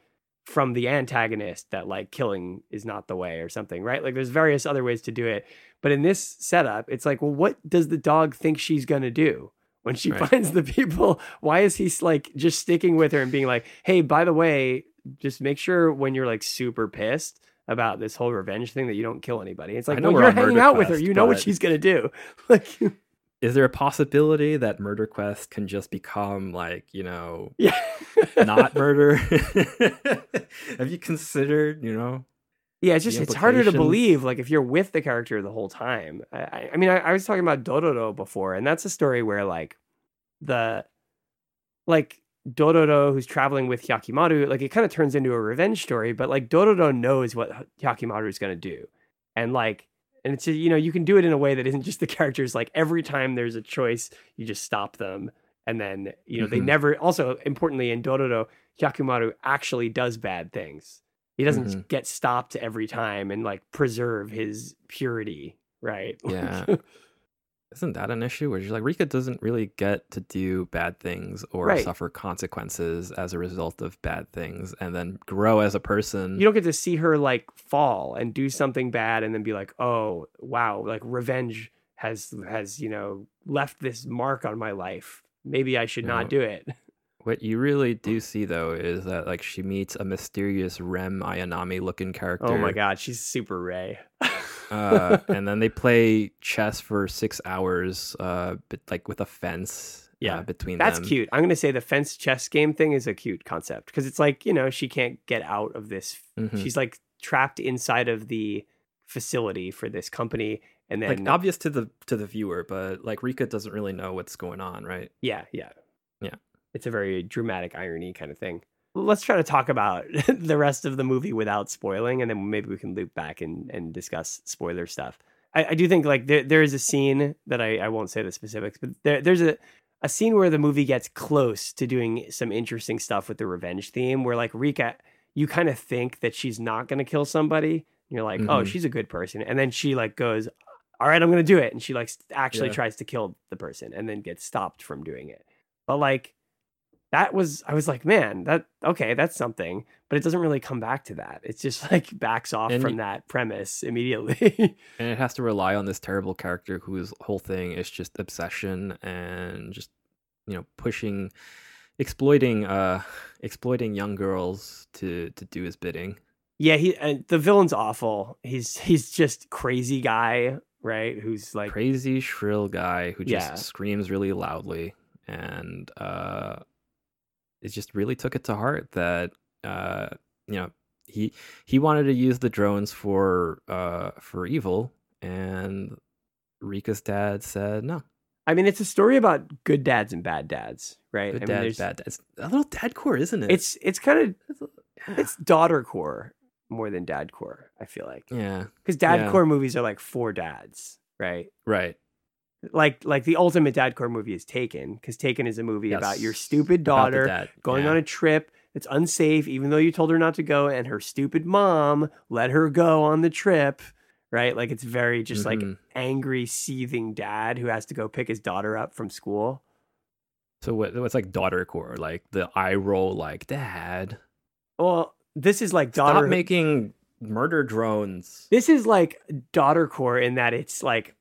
from the antagonist that like killing is not the way or something, right? Like there's various other ways to do it. But in this setup, it's like, well, what does the dog think she's going to do when she Right. finds the people? Why is he like just sticking with her and being like, hey, by the way, just make sure when you're like super pissed about this whole revenge thing that you don't kill anybody. It's like, well, you're hanging out with her. You know what she's going to do. Like, Is there a possibility that Murder Quest can just become like, you know, yeah. not murder? Have you considered, you know? Yeah, it's just it's harder to believe like if you're with the character the whole time. I, I, I mean, I, I was talking about Dororo before, and that's a story where like the like Dororo who's traveling with Hyakkimaru, like it kind of turns into a revenge story, but like Dororo knows what Hyakkimaru is going to do, and like. And it's you know you can do it in a way that isn't just the characters like every time there's a choice you just stop them and then you know they Mhm. never also importantly in Dororo Hyakkimaru actually does bad things he doesn't Mhm. get stopped every time and like preserve his purity, right? Yeah. Isn't that an issue? Where you're like, Rika doesn't really get to do bad things or Right. suffer consequences as a result of bad things and then grow as a person. you don't get to see her like fall and do something bad and then be like, "Oh, wow, like revenge has has, you know, left this mark on my life. Maybe I should No. not do it." What you really do see though is that like she meets a mysterious Rei Ayanami looking character. Oh my god, she's super Ray. uh, and then they play chess for six hours, uh, but like with a fence. uh, Yeah, between That's them. cute. I'm going to say the fence chess game thing is a cute concept because it's like, you know, she can't get out of this. Mhm. She's like trapped inside of the facility for this company and then Like obvious to the to the viewer, but like Rika doesn't really know what's going on, right? Yeah, yeah. Yeah. It's a very dramatic irony kind of thing. Let's try to talk about the rest of the movie without spoiling, and then maybe we can loop back and, and discuss spoiler stuff. I, I do think like there, there is a scene that I, I won't say the specifics, but there, there's a, a scene where the movie gets close to doing some interesting stuff with the revenge theme where like Rika, you kind of think that she's not going to kill somebody. You're like, oh, Mhm. she's a good person. And then she like goes, all right, I'm going to do it. And she like actually Yeah. tries to kill the person and then gets stopped from doing it. But like, that was I was like, man, that okay, that's something, but it doesn't really come back to that. It's just like backs off And from that premise immediately. and it has to rely on this terrible character whose whole thing is just obsession and just you know pushing exploiting uh exploiting young girls to to do his bidding yeah, he and the villain's awful. He's he's just crazy guy, right? Who's like crazy shrill guy who just Yeah. screams really loudly and uh it just really took it to heart that uh you know he he wanted to use the drones for uh for evil and Rika's dad said no I mean, it's a story about good dads and bad dads, right? good I mean, dad bad dad it's a little dad core isn't it It's it's kind of It's it's daughter core more than dad core. I feel like yeah because dad Yeah. core movies are like for dads, right? right Like like the ultimate dad core movie is Taken because Taken is a movie about your stupid daughter dad, going yeah. on a trip that's unsafe, even though you told her not to go, and her stupid mom let her go on the trip. Right, like it's very just like Mhm. angry, seething dad who has to go pick his daughter up from school. so what what's like daughter core like the eye roll like dad Well, this is like stop daughter. making murder drones this is like daughter core in that it's like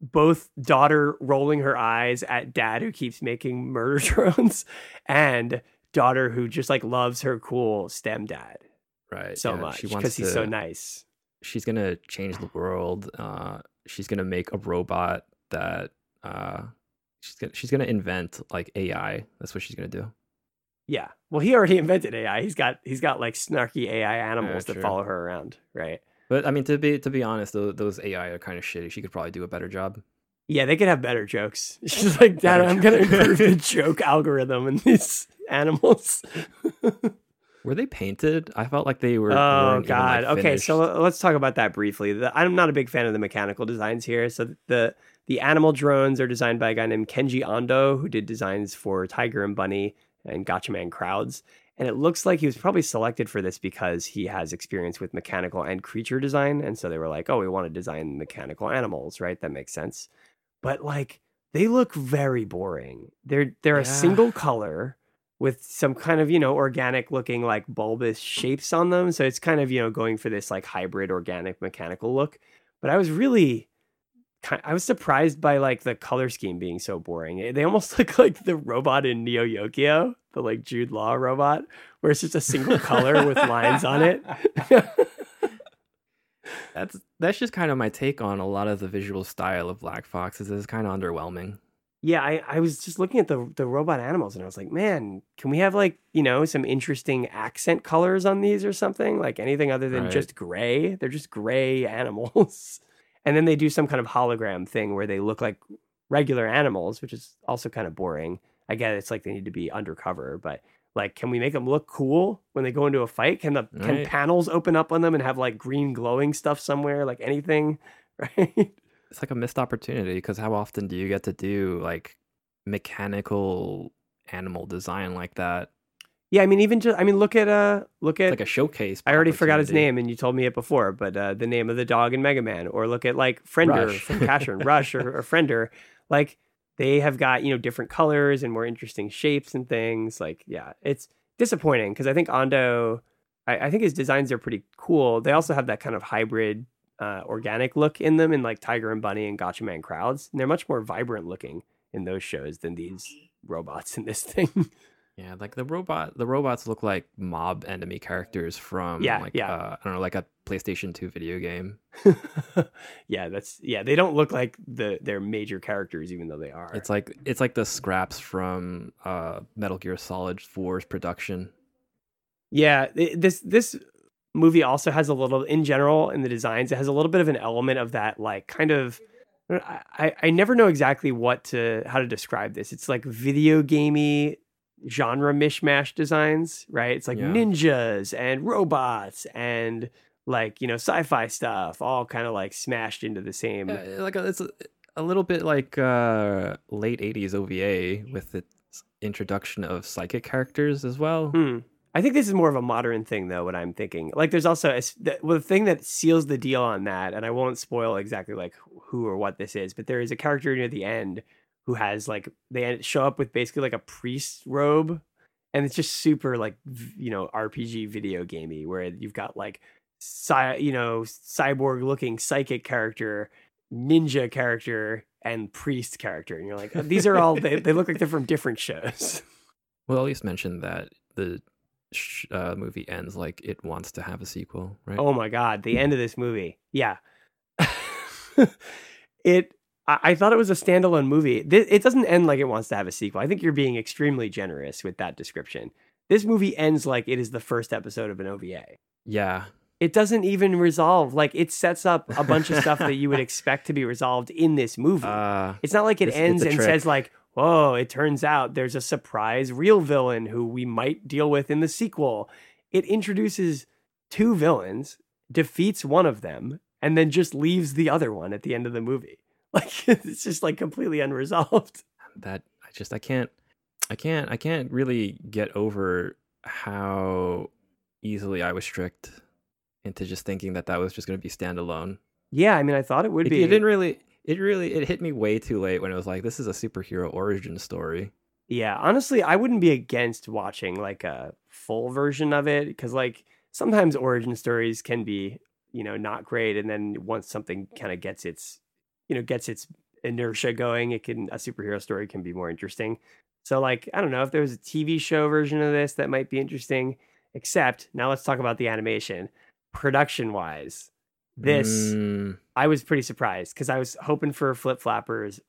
both daughter rolling her eyes at dad who keeps making murder drones and daughter who just like loves her cool stem dad right so yeah, much because he's so nice. she's gonna change the world. Uh, she's gonna make a robot that uh, she's gonna she's gonna invent like AI. That's what she's gonna do. Yeah. Well, he already invented AI. He's got he's got like snarky AI animals that follow her around, right? But I mean, to be to be honest, those, those AI are kind of shitty. She could probably do a better job. Yeah, they could have better jokes. She's like, Dad, I'm gonna improve the joke algorithm in these animals. Were they painted? I felt like they were. Oh even, God. like, okay, so let's talk about that briefly. The, I'm not a big fan of the mechanical designs here. So the the animal drones are designed by a guy named Kenji Ando, who did designs for Tiger and Bunny and Gatchaman Crowds. And it looks like he was probably selected for this because he has experience with mechanical and creature design. And so they were like, oh, we want to design mechanical animals, right? That makes sense. But like, they look very boring. They're they're a single color with some kind of you know organic looking like bulbous shapes on them so it's kind of you know going for this like hybrid organic mechanical look but i was really i was surprised by like the color scheme being so boring they almost look like the robot in neo yokio the like jude law robot where it's just a single color with lines on it that's that's just kind of my take on a lot of the visual style of Black Foxes. It's kind of underwhelming. yeah I, I was just looking at the the robot animals and i was like man can we have like you know some interesting accent colors on these or something like anything other than Right. just gray they're just gray animals and then they do some kind of hologram thing where they look like regular animals which is also kind of boring i get it's like they need to be undercover but like can we make them look cool when they go into a fight can the can panels open up on them and have like green glowing stuff somewhere like anything right It's like a missed opportunity because how often do you get to do like mechanical animal design like that? yeah i mean even just i mean look at uh look It's at like a showcase. I already forgot his name, and you told me it before. But uh, the name of the dog in Mega Man, or look at like Friender Rush. from Casher, Rush, or, or Friender. Like they have got you know different colors and more interesting shapes and things. Like yeah, it's disappointing because I think Ando, I, I think his designs are pretty cool. They also have that kind of hybrid, uh, organic look in them, in like Tiger and Bunny and Gatchaman Crowds. And they're much more vibrant looking in those shows than these robots in this thing. Yeah, like the robot. The robots look like mob enemy characters from Yeah, like yeah. uh, I don't know, like a PlayStation Two video game. yeah, that's yeah. They don't look like the their major characters, even though they are. It's like it's like the scraps from uh, Metal Gear Solid 4's production. yeah. This this movie also has a little, in general, in the designs, it has a little bit of an element of that, like kind of. I, I- I never know exactly what to how to describe this. It's like video gamey genre mishmash designs, right? It's like Yeah. ninjas and robots and like you know sci-fi stuff, all kind of like smashed into the same. Yeah, like a, it's a, a little bit like uh, late '80s OVA with its introduction of psychic characters as well. Hmm. I think this is more of a modern thing, though. What I'm thinking, like, there's also a, the, well, the thing that seals the deal on that, and I won't spoil exactly like who or what this is, but there is a character near the end who has like they show up with basically like a priest robe, and it's just super like you know RPG video gamey where you've got like cy- you know cyborg looking psychic character, ninja character, and priest character, and you're like these are all they, they look like they're from different shows. Well, at least mention that the sh- uh, movie ends like it wants to have a sequel, right? Oh my god, the end of this movie. Yeah. it I, I thought it was a standalone movie. It doesn't end like it wants to have a sequel. I think you're being extremely generous with that description. This movie ends like it is the first episode of an OVA. Yeah, It doesn't even resolve. Like it sets up a bunch of stuff that you would expect to be resolved in this movie. uh, It's not like it ends and trick. says like, "Whoa!" It turns out there's a surprise real villain who we might deal with in the sequel. It introduces two villains, defeats one of them, and then just leaves the other one at the end of the movie. Like it's just like completely unresolved. that I just I can't I can't I can't really get over how easily I was tricked into just thinking that that was just going to be standalone. Yeah, I mean, I thought it would It, be. it didn't really it really it hit me way too late when it was like this is a superhero origin story. Yeah, honestly, I wouldn't be against watching like a full version of it because like sometimes origin stories can be, you know, not great and then once something kind of gets its, you know, gets its inertia going, it can a superhero story can be more interesting. So like, I don't know if there was a TV show version of this that might be interesting, except now let's talk about the animation. Production wise, this Mm, I was pretty surprised because I was hoping for Flip Flappers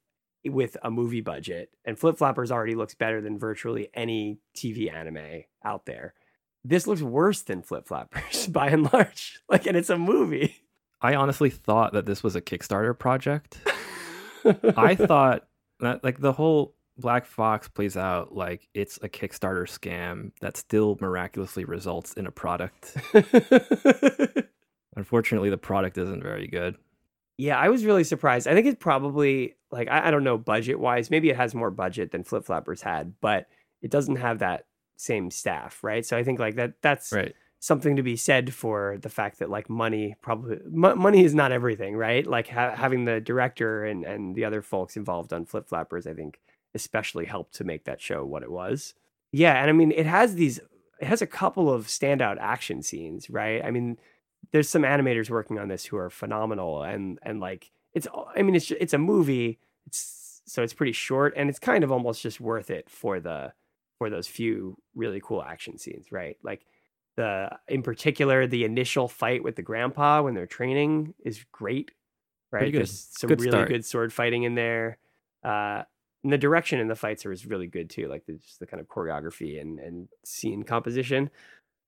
with a movie budget, and Flip Flappers already looks better than virtually any TV anime out there. This looks worse than Flip Flappers by and large. Like, and it's a movie. I honestly thought that this was a Kickstarter project. I thought that like the whole Black Fox plays out like it's a Kickstarter scam that still miraculously results in a product. Unfortunately, the product isn't very good. yeah, I was really surprised. I think it's probably like I, I don't know budget wise. Maybe it has more budget than Flip Flappers had, but it doesn't have that same staff, right? So I think like that that's Right. Something to be said for the fact that like money probably m- money is not everything right? Like ha- having the director and and the other folks involved on flip flappers i think especially helped to make that show what it was. Yeah and i mean it has these it has a couple of standout action scenes right? I mean there's some animators working on this who are phenomenal and and like it's i mean it's it's a movie it's so it's pretty short and it's kind of almost just worth it for the for those few really cool action scenes right? Like the in particular the initial fight with the grandpa when they're training is great right? there's some Good really start. good sword fighting in there uh and the direction in the fights are is really good too like the, just the kind of choreography and and scene composition.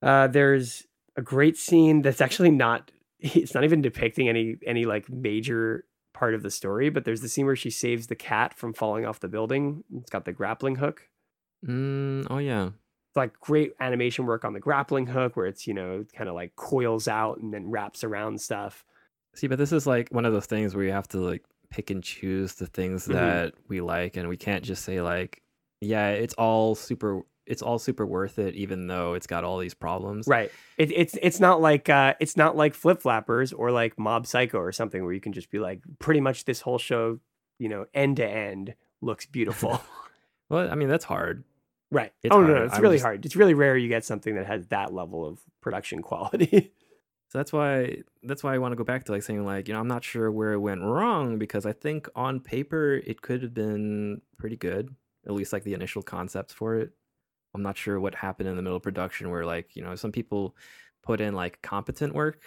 Uh there's a great scene that's actually not it's not even depicting any any like major part of the story but there's the scene where she saves the cat from falling off the building. It's got the grappling hook. Mm, oh yeah. Like great animation work on the grappling hook where it's you know kind of like coils out and then wraps around stuff See, but this is like one of those things where you have to like pick and choose the things Mhm. that we like, and we can't just say like, yeah, it's all super, it's all super worth it, even though it's got all these problems. right it, it's it's not like uh it's not like flip flappers or like mob psycho or something where you can just be like pretty much this whole show you know end to end looks beautiful Well, I mean that's hard. Right It's oh no, hard. no it's I'm really just- hard it's really rare you get something that has that level of production quality So that's why that's why I want to go back to like saying like you know I'm not sure where it went wrong because I think on paper it could have been pretty good at least like the initial concepts for it. I'm not sure what happened in the middle of production where like you know some people put in like competent work,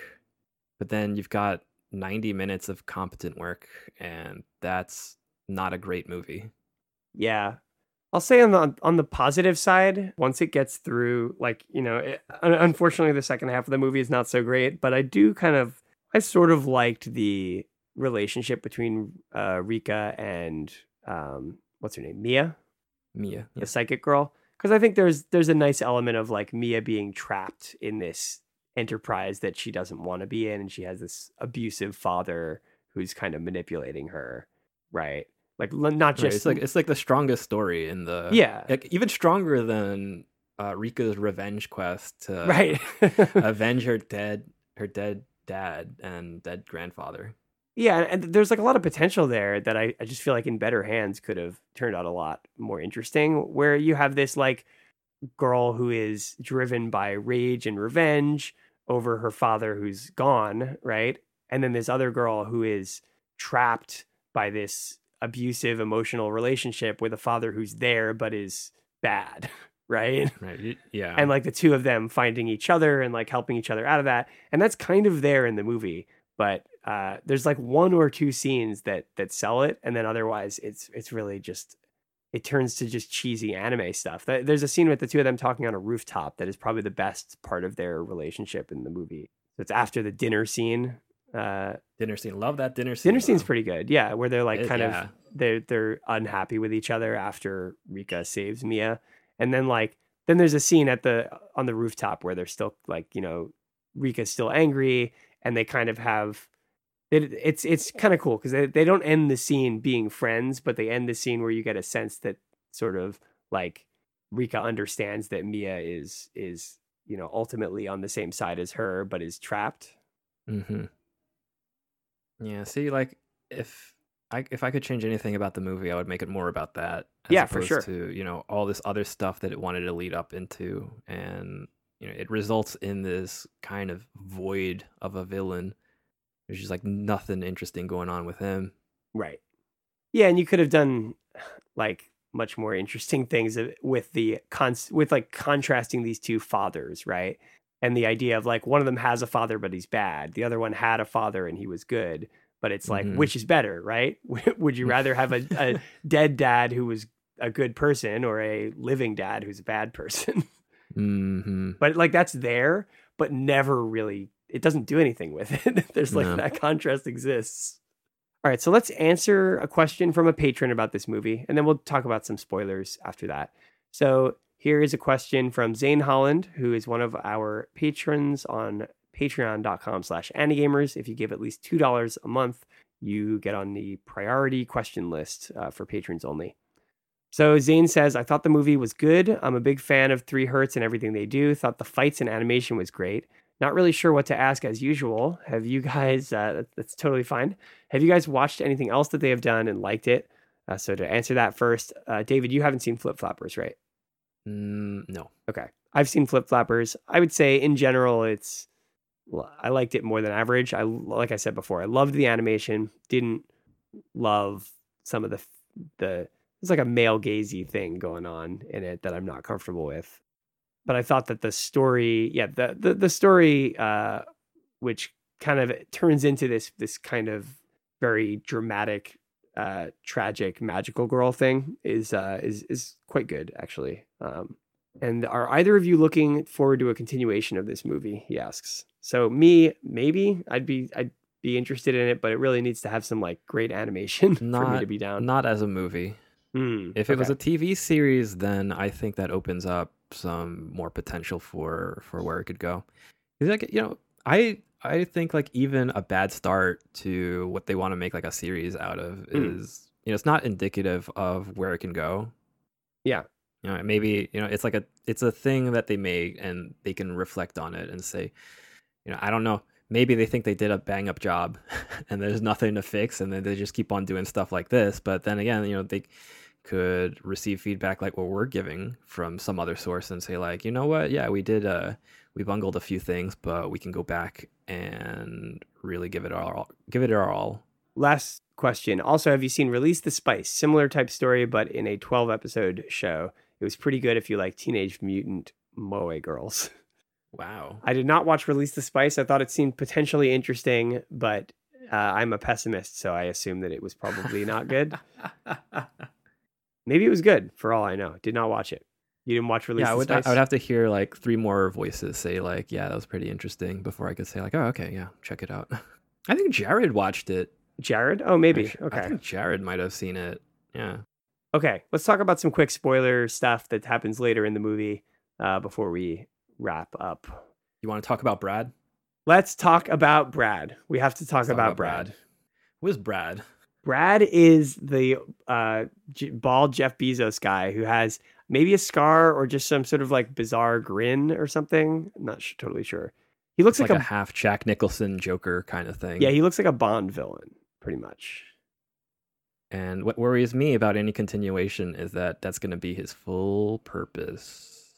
but then you've got 90 minutes of competent work and that's not a great movie. Yeah. I'll say on the on the positive side, once it gets through, like you know, it, unfortunately, the second half of the movie is not so great. But I do kind of, I sort of liked the relationship between uh, Rika and um, what's her name, Mia, Mia. the psychic girl, because I think there's there's a nice element of like Mia being trapped in this enterprise that she doesn't want to be in, and she has this abusive father who's kind of manipulating her, right? Like not Right, just it's like it's like the strongest story in the yeah, like even stronger than uh, Rika's revenge quest to right avenge her dead her dead dad and dead grandfather. yeah and there's like a lot of potential there that I, I just feel like in better hands could have turned out a lot more interesting where you have this like girl who is driven by rage and revenge over her father who's gone, right? And then this other girl who is trapped by this abusive emotional relationship with a father who's there but is bad, right? Right. Yeah. And like the two of them finding each other and like helping each other out of that. And that's kind of there in the movie, but uh, there's like one or two scenes that that sell it, and then otherwise it's it's really just it turns to just cheesy anime stuff. There's a scene with the two of them talking on a rooftop that is probably the best part of their relationship in the movie. It's after the dinner scene. Uh, dinner scene, love that dinner scene. Dinner scene's pretty good, yeah. Where they're like It- kind yeah. of they're they're unhappy with each other after Rika saves Mia, and then like then there's a scene at the on the rooftop where they're still like you know Rika's still angry, and they kind of have it, it's it's kind of cool because they, they don't end the scene being friends, but they end the scene where you get a sense that sort of like Rika understands that Mia is is you know ultimately on the same side as her, but is trapped. Mm-hmm. Yeah. See, like if I if I could change anything about the movie, I would make it more about that. As Yeah, for sure. To you know all this other stuff that it wanted to lead up into, and you know it results in this kind of void of a villain. There's just like nothing interesting going on with him. Right. Yeah, and you could have done like much more interesting things uh, with the cons with like contrasting these two fathers, right? And the idea of like one of them has a father but he's bad, the other one had a father and he was good. But it's like Mhm. which is better, right? Would you rather have a, a dead dad who was a good person or a living dad who's a bad person? Mm-hmm. but like that's there, but never really it doesn't do anything with it. There's like No. that contrast exists. All right, so let's answer a question from a patron about this movie, and then we'll talk about some spoilers after that. So here is a question from Zane Holland, who is one of our patrons on patreon.com slash anigamers. If you give at least $2 a month, you get on the priority question list uh, for patrons only. So Zane says, I thought the movie was good. I'm a big fan of Three Hertz and everything they do. Thought the fights and animation was great. Not really sure what to ask as usual. Have you guys, uh, that's totally fine. Have you guys watched anything else that they have done and liked it? Uh, so to answer that first, uh, David, you haven't seen Flip Flappers, right? Mm, no. Okay. I've seen Flip Flappers. I would say in general, it's, I liked it more than average. I, like I said before, I loved the animation, didn't love some of the, the, it's like a male gazy thing going on in it that I'm not comfortable with. But I thought that the story, yeah, the, the, the story, uh, which kind of turns into this, this kind of very dramatic, uh, tragic magical girl thing is, uh, is, is quite good actually. Um, and are either of you looking forward to a continuation of this movie? He asks. So me, maybe I'd be I'd be interested in it, but it really needs to have some like great animation for me to be down. Not as a movie. Hmm, If it was a TV series, then I think that opens up some more potential for for where it could go. Like you know, I I think like even a bad start to what they want to make like a series out of Mm. is you know it's not indicative of where it can go. Yeah. You know, maybe you know it's like a it's a thing that they made and they can reflect on it and say, you know, I don't know. Maybe they think they did a bang up job and there's nothing to fix and then they just keep on doing stuff like this. But then again, you know, they could receive feedback like what we're giving from some other source and say like, you know what, yeah, we did uh we bungled a few things, but we can go back and really give it our all give it our all. Last question. Also, have you seen Release the Spice? Similar type story, but in a 12 episode show. It was pretty good if you like Teenage Mutant Moe girls. Wow. I did not watch Release the Spice. I thought it seemed potentially interesting, but uh, I'm a pessimist, so I assume that it was probably not good. Maybe it was good for all I know. Did not watch it. You didn't watch Release yeah, I would I would have to hear like three more voices say like, yeah, that was pretty interesting before I could say like, oh, okay, yeah, check it out. I think Jared watched it. Jared? Oh, maybe. Okay. I think Jared might have seen it. Yeah. Okay. Let's talk about some quick spoiler stuff that happens later in the movie uh, before we wrap up. You want to talk about Brad? Let's talk about Brad. We have to talk, Let's about, Brad. Who is Brad? Brad is the uh, bald Jeff Bezos guy who has maybe a scar or just some sort of like bizarre grin or something. I'm not sh- totally sure. He looks like, like, a, half Jack Nicholson Joker kind of thing. yeah. He looks like a Bond villain, pretty much. And what worries me about any continuation is that that's going to be his full purpose.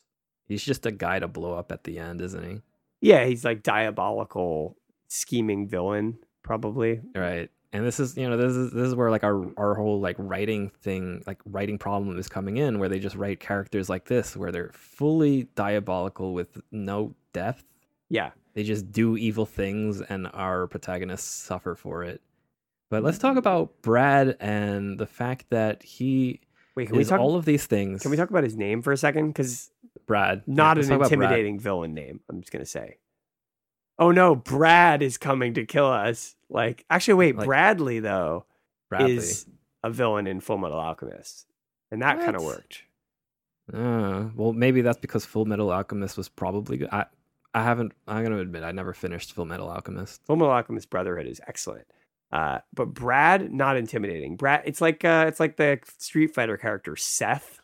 He's just a guy to blow up at the end, isn't he? Yeah, he's like diabolical, scheming villain, probably. Right. And this is, you know, this is this is where like our our whole like writing thing, like writing problem is coming in, where they just write characters like this, where they're fully diabolical with no depth. Yeah. They just do evil things, and our protagonists suffer for it. But let's talk mm-hmm. about Brad and the fact that he Wait, can we talk? all of these things. can we talk about his name for a second? Because Brad? Not let's an talk about Brad. intimidating villain name. I'm just gonna say. Oh no, Brad is coming to kill us. Like, actually, wait, Like- Bradley though Bradley. is a villain in Full Metal Alchemist, and that kind of worked. Uh, well, maybe that's because Full Metal Alchemist was probably good. I, I haven't. I'm gonna admit I never finished Full Metal Alchemist. Full Metal Alchemist Brotherhood is excellent. Uh, but Brad, not intimidating. Brad, it's like uh, it's like the Street Fighter character Seth,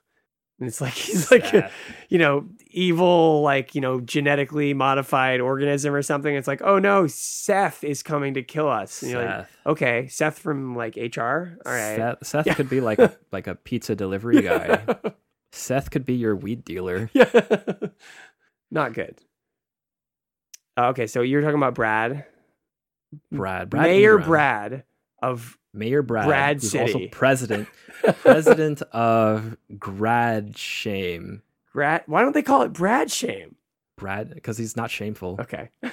and it's like he's like a, you know evil, like you know genetically modified organism or something. It's like oh no, Seth is coming to kill us. And you're like, Seth. okay, Seth from like HR. All right, Seth, Seth Yeah. could be like a like a pizza delivery guy. Seth could be your weed dealer. yeah, not good. Uh, okay, so you're talking about Brad, Brad, Brad Mayor Ingram. Brad of Mayor Brad, Brad who's City. also president, president of Grad Shame. Brad. Why don't they call it Brad Shame? Brad, because he's not shameful. Okay.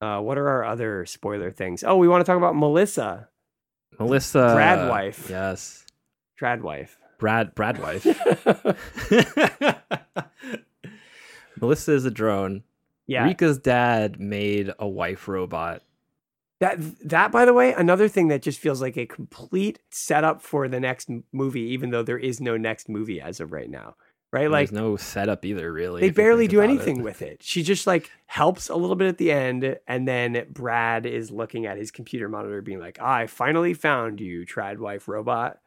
Uh, what are our other spoiler things? Oh, we want to talk about Melissa, Melissa, Brad wife. Yes, Brad wife. Brad, Brad wife. Melissa is a drone. Yeah. Rika's dad made a wife robot. That that by the way, another thing that just feels like a complete setup for the next movie, even though there is no next movie as of right now. Right? And Like There's no setup either, really. they barely do anything it. with it. She just like helps a little bit at the end, and then Brad is looking at his computer monitor, being like, "I finally found you, trad wife robot."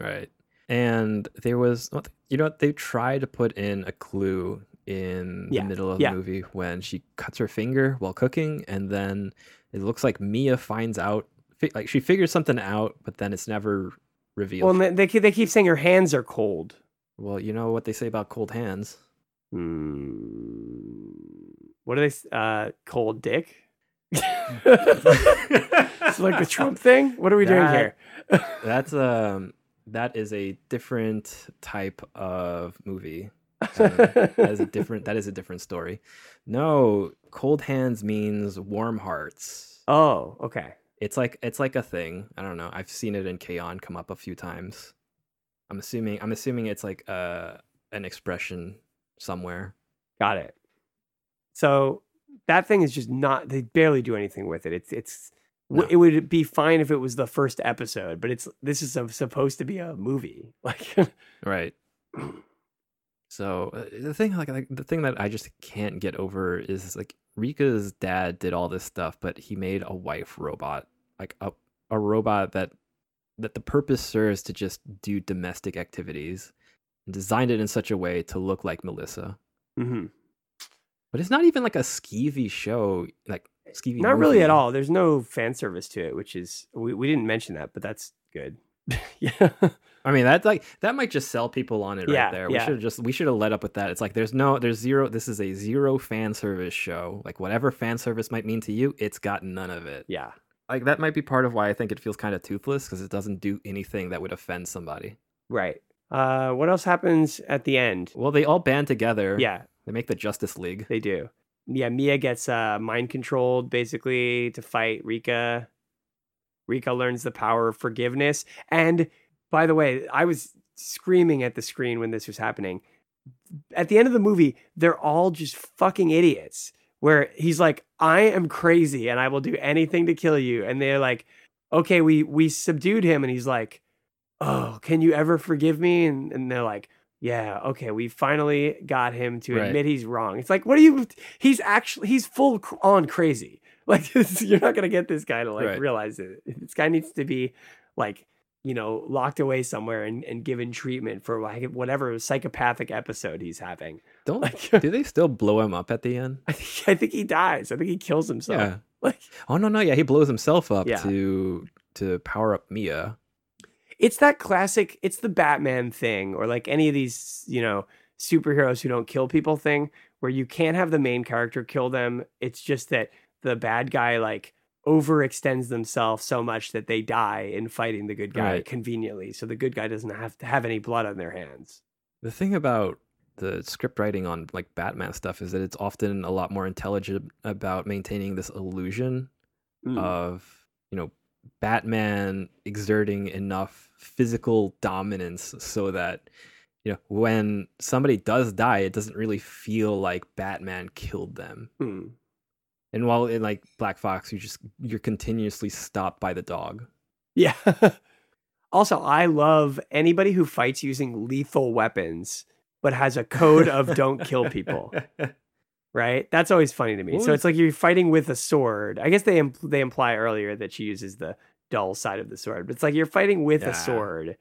Right. And there was, you know, what? they tried to put in a clue in Yeah, the middle of yeah. the movie when she cuts her finger while cooking, and then it looks like Mia finds out, like she figures something out, but then it's never revealed. Well, they keep- they keep saying her hands are cold. Well, you know what they say about cold hands. Hmm. What are they? Uh, cold dick. it's like the Trump thing. What are we doing here? That's um, that is a different type of movie. That is a different. That is a different story. No, cold hands means warm hearts. oh, okay. It's like it's like a thing. I don't know. I've seen it in K-On! come up a few times. I'm assuming I'm assuming it's like uh an expression somewhere. Got it. So that thing is just not. They barely do anything with it. It's it's. No. It would be fine if it was the first episode, but it's this is a, supposed to be a movie. Like, Right. So uh, the thing like, like the thing that I just can't get over is like Rika's dad did all this stuff, but he made a wife robot, like a a robot that that the purpose serves to just do domestic activities, and designed it in such a way to look like Melissa. mhm. But it's not even like a skeevy show, like skeevy. not really at all. There's no fan service to it, which is we, we didn't mention that, but that's good. yeah. I mean, that's like that might just sell people on it Yeah, right there. We yeah. should just we should have led up with that. It's like there's no there's zero. This is a zero fan service show. Like whatever fan service might mean to you, it's got none of it. Yeah. Like that might be part of why I think it feels kind of toothless because it doesn't do anything that would offend somebody. Right. Uh, what else happens at the end? Well, they all band together. Yeah, they make the Justice League. they do. Yeah, Mia gets uh, mind controlled basically to fight Rika. Rika learns the power of forgiveness. And by the way, I was screaming at the screen when this was happening. At the end of the movie, they're all just fucking idiots. Where he's like, "I am crazy and I will do anything to kill you," and they're like, "Okay, we we subdued him," and he's like, "Oh, can you ever forgive me?" And and they're like, "Yeah, okay, we finally got him to Right. admit he's wrong." It's like, what are you? He's actually he's full on crazy. Like you're not gonna get this guy to like Right. realize it. This guy needs to be like you know locked away somewhere and, and given treatment for like whatever psychopathic episode he's having. Don't Like, do they still blow him up at the end? I think I think he dies. I think he kills himself. Yeah. Like Oh no no yeah he blows himself up Yeah. to to power up Mia. it's that classic. It's the Batman thing, or like any of these, you know, superheroes who don't kill people thing, where you can't have the main character kill them. It's just that the bad guy like overextends themselves so much that they die in fighting the good guy Right. conveniently. So the good guy doesn't have to have any blood on their hands. The thing about the script writing on like Batman stuff is that it's often a lot more intelligent about maintaining this illusion Mm. of you know Batman exerting enough physical dominance so that you know when somebody does die, it doesn't really feel like Batman killed them. Mm. And while in like Black Fox, you just you're continuously stopped by the dog. Yeah. also, I love anybody who fights using lethal weapons but has a code of don't kill people. right? That's always funny to me. What so was- it's like you're fighting with a sword. I guess they impl- they imply earlier that she uses the dull side of the sword, but it's like you're fighting with Yeah. a sword,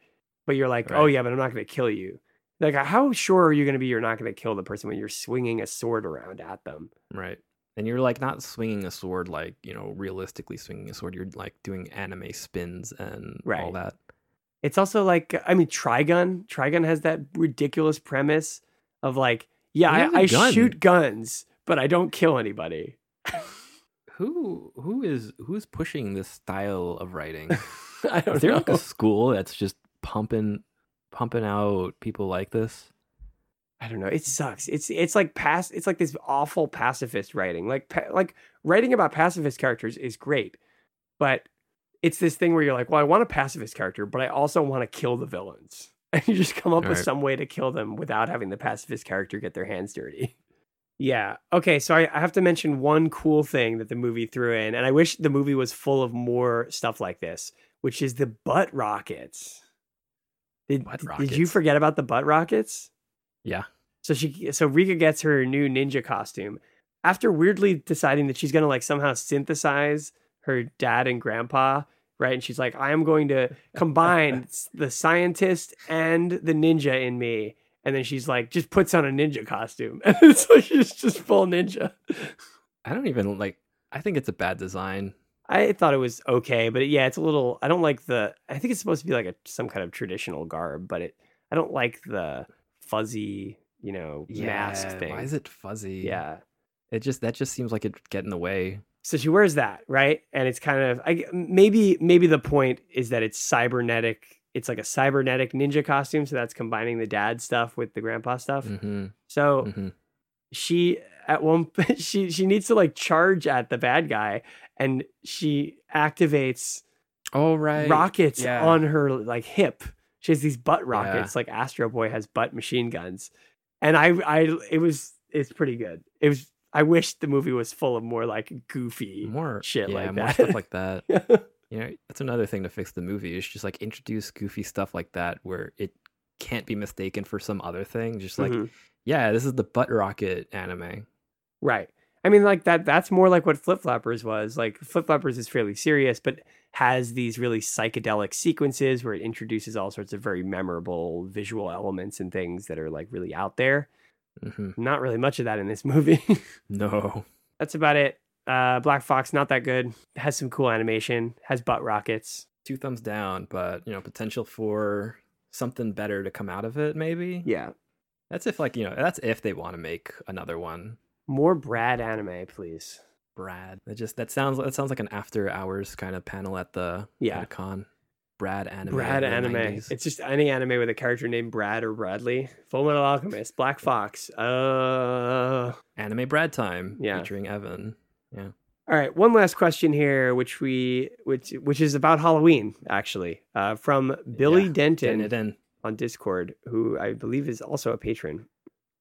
but you're like, oh yeah, but I'm not going to kill you. Like, how sure are you going to be you're not going to kill the person when you're swinging a sword around at them? Right. And you're like not swinging a sword like, you know, realistically swinging a sword. You're like doing anime spins and all that. It's also like, I mean, Trigun. Trigun has that ridiculous premise of like, yeah, i, I, gun. shoot guns, but I don't kill anybody. Who who is who's pushing this style of writing? I don't Is there know. like a school that's just pumping pumping out people like this? I don't know. It sucks. It's it's like past. It's like this awful pacifist writing. Like pa- like writing about pacifist characters is great, but it's this thing where you're like, well, I want a pacifist character, but I also want to kill the villains, and you just come up with Right. some way to kill them without having the pacifist character get their hands dirty. Yeah. Okay. So I, I have to mention one cool thing that the movie threw in, and I wish the movie was full of more stuff like this, which is the butt rockets. Did, Butt did you forget about the butt rockets? Yeah. So she so Rika gets her new ninja costume after weirdly deciding that she's gonna like somehow synthesize her dad and grandpa, right? And she's like, I am going to combine the scientist and the ninja in me. And then she's like, just puts on a ninja costume. And it's like she's just full ninja. I don't even like I think it's a bad design. I thought it was okay, but yeah, it's a little I don't like the I think it's supposed to be like a some kind of traditional garb, but it I don't like the fuzzy, you know, mask thing. Why is it fuzzy? yeah. It just that just seems like it get in the way. so she wears that right and it's kind of I, maybe maybe the point is that it's cybernetic it's like a cybernetic ninja costume so that's combining the dad stuff with the grandpa stuff hmm so hmm she at one she she needs to like charge at the bad guy and she activates Oh right. rockets Yeah. on her like hip she has these butt rockets like astro boy has butt machine guns and i i it was it's pretty good it was i wish the movie was full of more like goofy more shit yeah, like more that. stuff like that. You know, that's another thing to fix the movie is just like introduce goofy stuff like that where it can't be mistaken for some other thing. Just like, Mhm. yeah, this is the butt rocket anime. Right. I mean, like that. That's more like what Flip Flappers was. Like Flip Flappers is fairly serious, but has these really psychedelic sequences where it introduces all sorts of very memorable visual elements and things that are like really out there. hmm Not really much of that in this movie. No. that's about it. Uh, Black Fox, not that good. Has some cool animation. Has butt rockets. Two thumbs down, but you know, potential for something better to come out of it, maybe. Yeah. That's if like, you know, that's if they want to make another one. More Brad anime, please. Brad. That just that sounds that sounds like an after hours kind of panel at the Yeah. at con. Brad anime. Brad anime. 90s. It's just any anime with a character named Brad or Bradley. Full Metal Alchemist, Black Fox. Uh anime Brad time Yeah. featuring Evan. Yeah. All right, one last question here, which we which which is about Halloween, actually, uh, from Billy Yeah, Denton in. on Discord, who I believe is also a patron.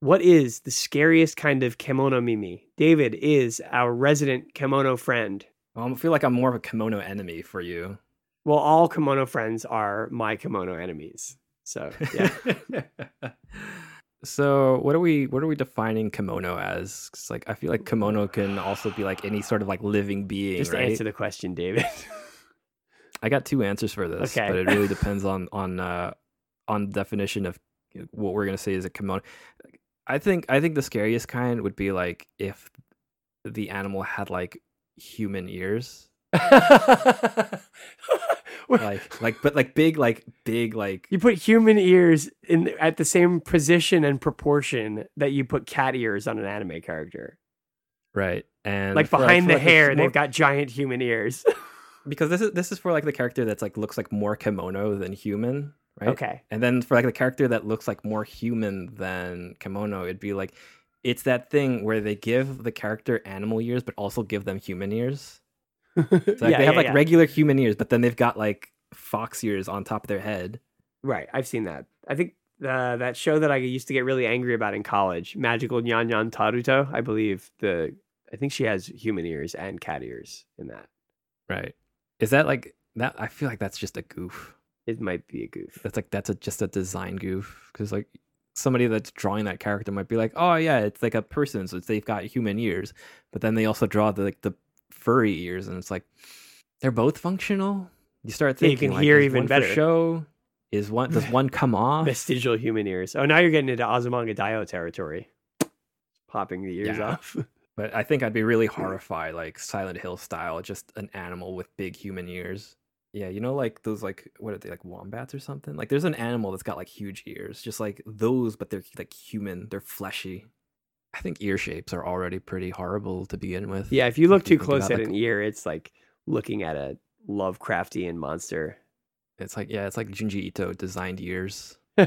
What is the scariest kind of kemono mimi? David is our resident kemono friend. Well, I feel like I'm more of a kemono enemy for you. Well, all kemono friends are my kemono enemies. So yeah, so what are we what are we defining kemono as? 'Cause, like I feel like kemono can also be like any sort of like living being, just right? answer the question, David. I got two answers for this, Okay. but it really depends on on uh on definition of what we're gonna say is a kemono. I think I think the scariest kind would be like if the animal had like human ears. like like but like big like big like you put human ears in at the same position and proportion that you put cat ears on an anime character. right and Like behind the like, hair, more- they've got giant human ears. because this is this is for like the character that's like looks like more kemono than human right Okay. and then for like the character that looks like more human than kemono it'd be like it's that thing where they give the character animal ears but also give them human ears so like, Yeah, they have yeah, like yeah. regular human ears but then they've got like fox ears on top of their head Right, I've seen that. I think uh, that show that I used to get really angry about in college, Magical Nyan Nyan Taruto. I believe the I think she has human ears and cat ears in that. right is that like that i feel like that's just a goof It might be a goof. that's like that's a just a design goof because like somebody that's drawing that character might be like oh yeah it's like a person so they've got human ears but then they also draw the like the furry ears and it's like they're both functional you start Yeah, you can like, hear even better. show is one does one come off Vestigial human ears. Oh, now you're getting into Azumanga Daioh territory. Popping the ears Yeah. off. but i think i'd be really hmm. horrified like silent hill style just an animal with big human ears yeah you know like those like what are they like wombats or something like there's an animal that's got like huge ears just like those but they're like human they're fleshy i think ear shapes are already pretty horrible to begin with yeah, if you look If too think close at like- an ear, it's like looking at a Lovecraftian monster. it's like yeah it's like junji ito designed ears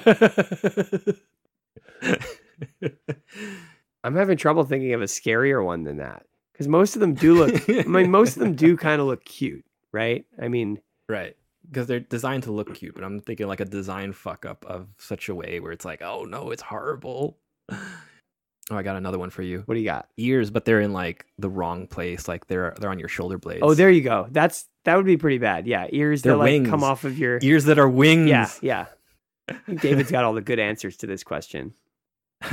I'm having trouble thinking of a scarier one than that because most of them do look. I mean, most of them do kind of look cute, right? I mean, right because they're designed to look cute but i'm thinking like a design fuck up of such a way where it's like oh no it's horrible oh i got another one for you what do you got? ears, but they're in like the wrong place. Like they're they're on your shoulder blades. Oh, there you go. That's that would be pretty bad. Yeah, ears They're that like come off of your. ears that are wings. Yeah, yeah. David's got all the good answers to this question.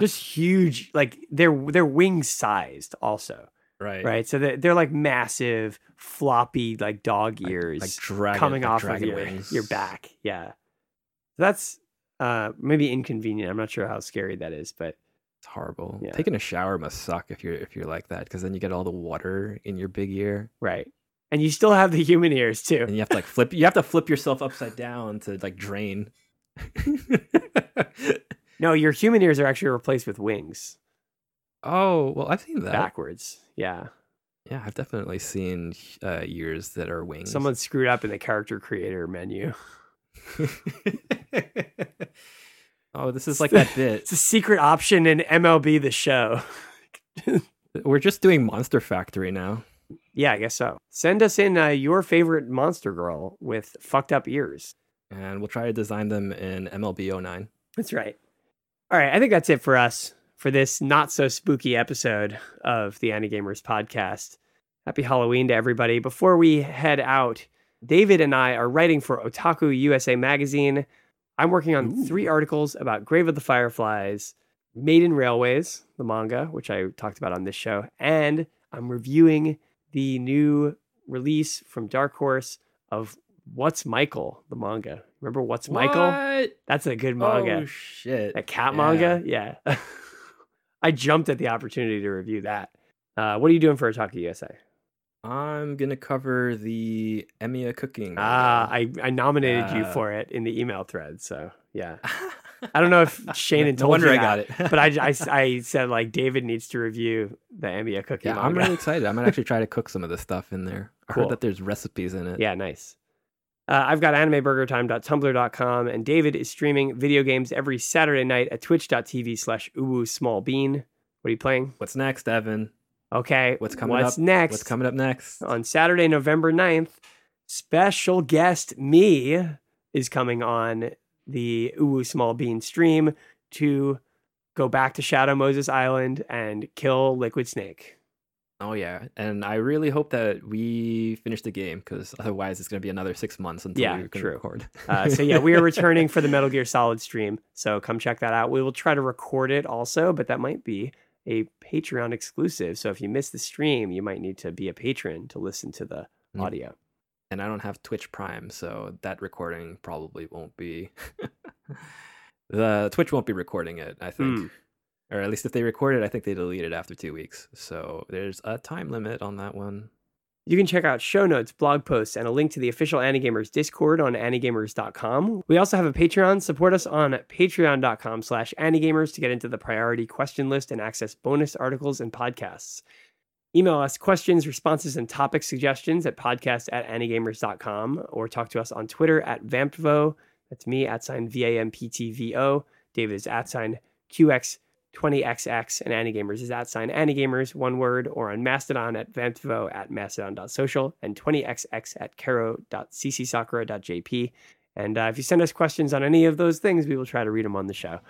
Just huge, like they're they're wing sized, also, right. right? So they're, they're like massive, floppy, like dog ears like dragon, coming like off of your wings. your back. Yeah, that's uh maybe inconvenient. I'm not sure how scary that is, but It's horrible. Yeah. Taking a shower must suck if you're if you're like that because then you get all the water in your big ear right. And you still have the human ears too. and you have to like flip. You have to flip yourself upside down to like drain. No, your human ears are actually replaced with wings oh well, I've seen that. backwards. Yeah. Yeah, I've definitely seen uh, ears that are wings. Someone screwed up in the character creator menu. oh, this is like that bit. It's a secret option in MLB the show. We're just doing Monster Factory now. Yeah, I guess so. Send us in uh, your favorite monster girl with fucked up ears. and we'll try to design them in MLB 09. That's right. All right, I think that's it for us for this not so spooky episode of the Ani-Gamers podcast. Happy Halloween to everybody. Before we head out, David and I are writing for Otaku USA magazine. I'm working on Ooh. three articles about Grave of the Fireflies, Maiden Railways, the manga, which I talked about on this show, and I'm reviewing the new release from Dark Horse of What's Michael, the manga. Remember What's Michael? That's a good manga. Oh shit! That cat Yeah. manga? Yeah. I jumped at the opportunity to review that. Uh, what are you doing for Otaku USA? I'm gonna cover the Emiya cooking. Ah. I, I nominated you Uh, for it in the email thread. So, yeah. I don't know if Shane had no told wonder you I got it. but I, I, I said, like, David needs to review the Emiya cooking. yeah, manga. I'm really excited. I might actually try to cook some of this stuff in there. I Cool. heard that there's recipes in it. Yeah, nice. Uh, I've got animeburgertime.tumblr.com, and David is streaming video games every Saturday night at twitch.tv slash uwu small bean. What are you playing? What's next, Evan? Okay. What's coming What's up? next? What's coming up next? on Saturday, November 9th, special guest me is coming on the Uwu Small Bean stream to go back to Shadow Moses Island and kill Liquid Snake. Oh yeah, and I really hope that we finish the game because otherwise it's gonna be another six months until Yeah, we can true. record. Uh, so yeah, we are returning for the Metal Gear Solid stream. So come check that out. We will try to record it also, but that might be a Patreon exclusive. So if you miss the stream, you might need to be a patron to listen to the Mm. audio. and I don't have Twitch Prime, so that recording probably won't be. the Twitch won't be recording it, I think, Mm. Or at least if they record it, I think they delete it after two weeks. So there's a time limit on that one. You can check out show notes, blog posts, and a link to the official Anigamers Discord on anigamers.com. We also have a Patreon. Support us on patreon.com slash anigamers to get into the priority question list and access bonus articles and podcasts. Email us questions, responses, and topic suggestions at podcast at anigamers.com or talk to us on Twitter at vamptvo. That's me at sign V-A-M-P-T-V-O. David is at sign QX 20xx and Anigamers is at sign Anigamers, one word, or on Mastodon at Vamptvo at mastodon.social and 20xx at caro.ccsakura.jp. And uh, if you send us questions on any of those things, we will try to read them on the show.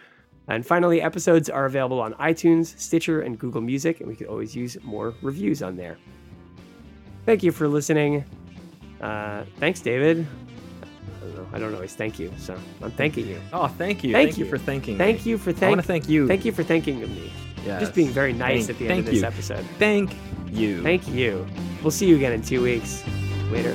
And finally, episodes are available on iTunes, Stitcher, and Google Music, and we could always use more reviews on there. Thank you for listening. Uh, thanks, David. I don't know. I don't always thank you, so I'm thanking you. Oh, thank you. Thank Thank, you. you. for thanking Thank me. you for I thank. want to thank you. Thank you for thanking me. Yes. Just being very nice Thank- at the end of this you. episode. Thank you. Thank you. We'll see you again in two weeks. Later.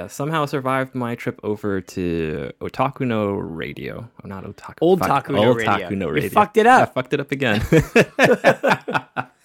Yeah, somehow survived my trip over to Otaku no Radio. Oh, not Otaku. Old Taku no Old Radio. Taku no You fucked it I up. fucked it up again.